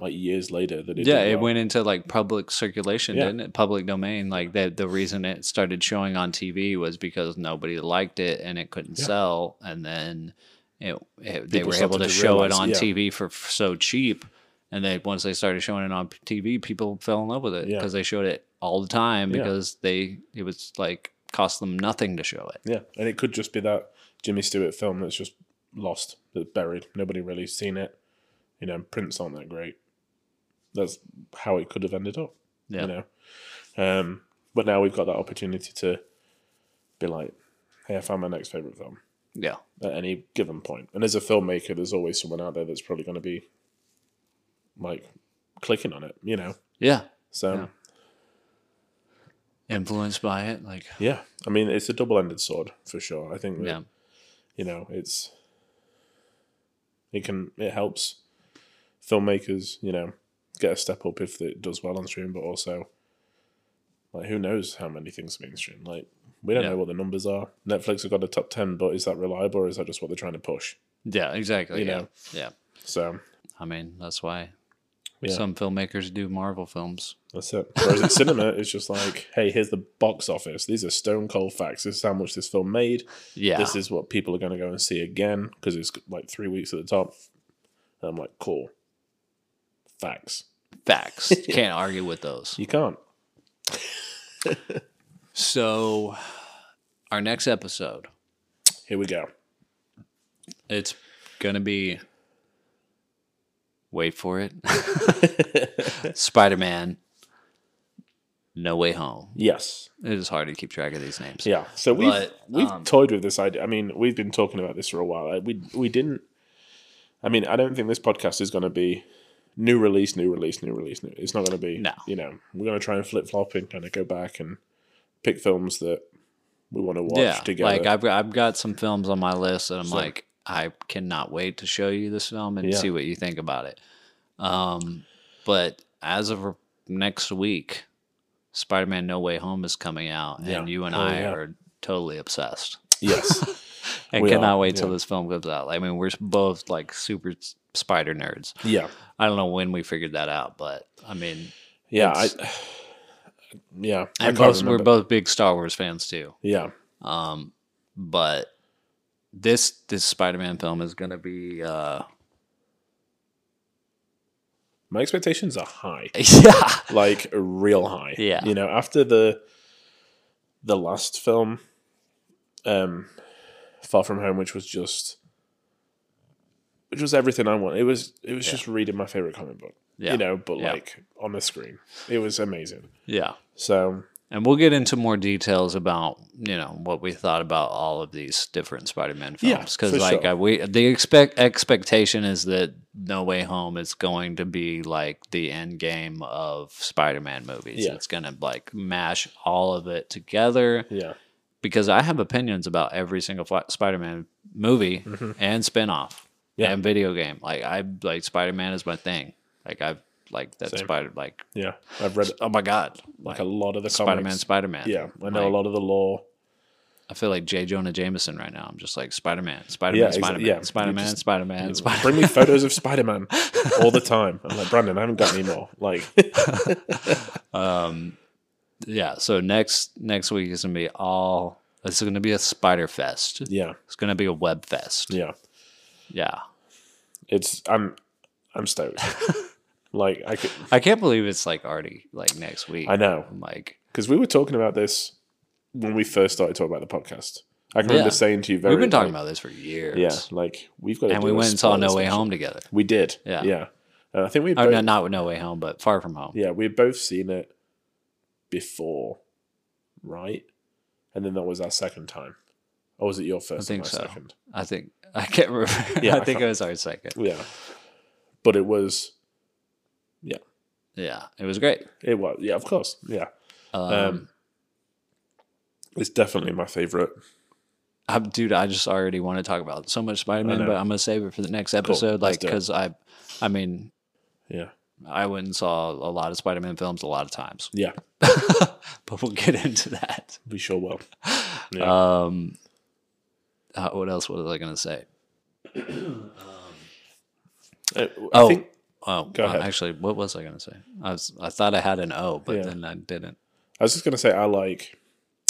like years later that it yeah, it well. went into like public circulation, Yeah. didn't it? Public domain. Like the the reason it started showing on TV was because nobody liked it and it couldn't Yeah. sell, and then it, it they were able to to show it on yeah. TV for f- so cheap. And then once they started showing it on TV, people fell in love with it because they showed it all the time because they it was like cost them nothing to show it. Yeah, and it could just be that Jimmy Stewart film that's just lost, that's buried. Nobody really seen it. You know, prints aren't that great. That's how it could have ended up. Yeah. You know, um, but now we've got that opportunity to be like, "Hey, I found my next favorite film." Yeah. At any given point. and as a filmmaker, there's always someone out there that's probably going to be like clicking on it. You know, Yeah. so Yeah. Influenced by it. Like, yeah, I mean, it's a double-ended sword for sure. I think yeah. You know it's it can it helps filmmakers you know get a step up if it does well on stream but also like who knows how many things are being streamed like we don't Yeah. know what the numbers are netflix have got a top 10 but is that reliable or is that just what they're trying to push Yeah, exactly. You yeah. know. Yeah. so I mean, that's why Yeah. some filmmakers do Marvel films. that's it whereas in cinema it's just like hey here's the box office these are stone cold facts this is how much this film made Yeah. this is what people are going to go and see again because it's like three weeks at the top and i'm like cool facts facts. Can't argue with those. you can't So, our next episode, Here we go. it's going to be wait for it. Spider-Man No Way Home. Yes. It is hard to keep track of these names. Yeah. So we've But, we've um, toyed with this idea. I mean, we've been talking about this for a while. We we didn't. I mean, I don't think this podcast is going to be new release, new release, new release. New. It's not going to be. No. You know, we're going to try and flip flop and kind of go back and pick films that we want to watch yeah, together. like I've I've got some films on my list that I'm So- like I cannot wait to show you this film and Yeah. see what you think about it. Um, but as of next week, Spider-Man: No Way Home is coming out, Yeah. and you and Oh, I yeah. are totally obsessed yes. and We cannot are, wait till this film comes out. I mean, we're both like super spider nerds. yeah. I don't know when we figured that out, but I mean, Yeah. I. Yeah. I and can't both, we're both big Star Wars fans too. Yeah. Um, but this this Spider-Man film is gonna be uh My expectations are high. yeah like real high. Yeah. You know, after the the last film, um Far From Home, which was just which was everything I want. It was it was Yeah. just reading my favorite comic book. Yeah. You know, but Yeah. like on the screen. It was amazing. yeah. So And we'll get into more details about you know what we thought about all of these different Spider-Man films because for like sure. I, we the expect expectation is that No Way Home is going to be like the end game of Spider-Man movies. Yeah. It's gonna like mash all of it together. yeah. because I have opinions about every single Spider-Man movie and spin-off Mm-hmm. Yeah. and video game. Like I like Spider-Man is my thing. Like I've like that Same. Spider like Yeah. I've read oh my god, like a lot of the Spider-Man, comics. Spider-Man. Yeah. I know Like, a lot of the lore. I feel like J. Jonah Jameson right now. I'm just like Spider-Man, Spider-Man, Yeah, Spider-Man, yeah. Spider-Man, Spider-Man, Spider-Man. Bring me photos of Spider Man all the time. I'm like, Branden, I haven't got any more. Like Um, yeah. So next next week is gonna be all. It's gonna be a Spider Fest. Yeah. It's gonna be a Web Fest. Yeah. Yeah. It's I'm I'm stoked. Like I could I can't believe it's like already like next week. I know. I'm like because we were talking about this when we first started talking about the podcast. I can remember Yeah. saying to you very we've been talking like, about this for years. yeah, like we've got and we went and saw No Way special. Home together. We did, Yeah. yeah. And I think we Oh both, no, not No Way Home, but Far From Home. yeah we had both seen it before, right? And then that was our second time, or was it your first? I think so. Second, I think I can't remember. Yeah, I I think it was our second. yeah. But it was, Yeah, it was great. it was, yeah, of course, yeah. Um, Um, It's definitely my favorite. I'm, dude, I just already want to talk about so much Spider Man, but I'm gonna save it for the next episode. let's like, because I, I mean, Yeah, I went and saw a lot of Spider Man films a lot of times, yeah, but we'll get into that. we sure will. Yeah. Um, uh, what else was I gonna say? Uh, I Oh, think oh, Go uh, ahead. actually, what was I gonna say? I was, I thought I had an O, but Yeah. then I didn't. I was just gonna say I like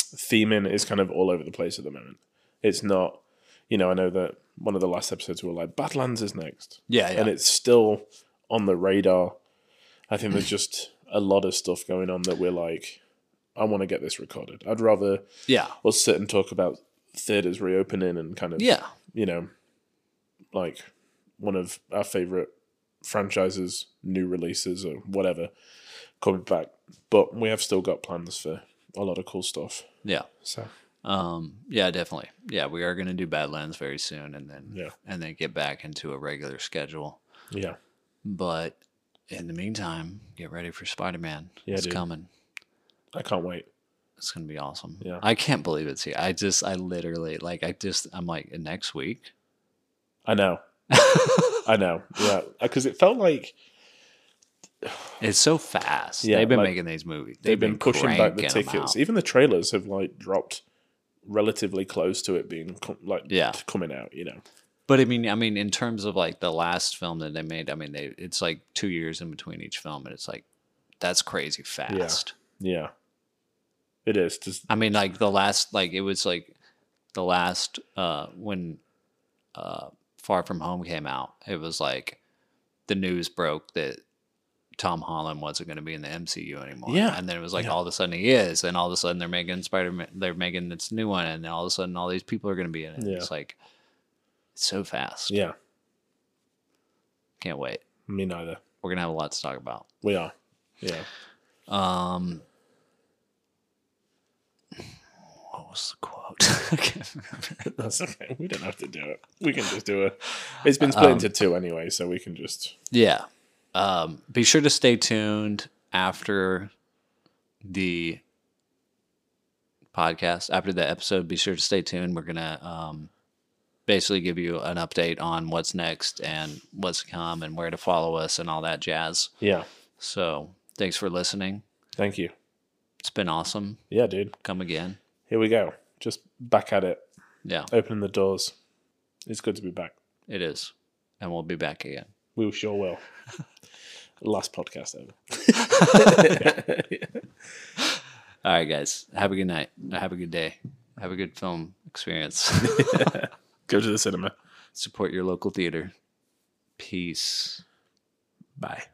theming is kind of all over the place at the moment. It's not, you know, I know that one of the last episodes we were like Badlands is next, Yeah, yeah. and it's still on the radar. I think there's just a lot of stuff going on that we're like, I want to get this recorded. I'd rather Yeah. we'll sit and talk about theaters reopening and kind of Yeah. you know, like one of our favorite franchises, new releases or whatever coming back. But we have still got plans for a lot of cool stuff. Yeah. So Um, yeah, definitely. Yeah, we are going to do Badlands very soon, and then Yeah. and then get back into a regular schedule. yeah, But in the meantime, get ready for Spider Man. Yeah, it's dude. coming. I can't wait. It's gonna be awesome. Yeah. I can't believe it's here. I just, I literally, like, I just, I'm like, next week. I know. I know. Yeah, because it felt like It's so fast. Yeah, they've been like, making these movies. they've, been, pushing back the tickets. Even the trailers have like dropped relatively close to it being com- like Yeah. coming out. You know. But I mean, I mean, in terms of like the last film that they made, I mean, they it's like two years in between each film, and it's like that's crazy fast. Yeah. It is. Just I mean, like the last, like it was like the last uh when uh Far From Home came out. It was like the news broke that Tom Holland wasn't going to be in the MCU anymore. Yeah. and then it was like Yeah. all of a sudden he is, and all of a sudden they're making Spider Man, they're making this new one, and then all of a sudden all these people are going to be in it. Yeah. It's like it's so fast. yeah. can't wait. Me neither. We're gonna have a lot to talk about. We are. Yeah. Um, what quote? That's okay. We don't have to do it. We can just do it. It's been split into two anyway, so we can just. Yeah. Um, be sure to stay tuned after the podcast, after the episode. Be sure to stay tuned. We're gonna um, basically give you an update on what's next and what's to come and where to follow us and all that jazz. Yeah. So thanks for listening. Thank you. It's been awesome. Yeah, dude. Come again. Here we go. Just back at it. Yeah, Opening the doors. It's good to be back. it is, and we'll be back again. We sure will. Last podcast ever. All right, guys. Have a good night. Have a good day. Have a good film experience. Go to the cinema. Support your local theater. Peace. Bye.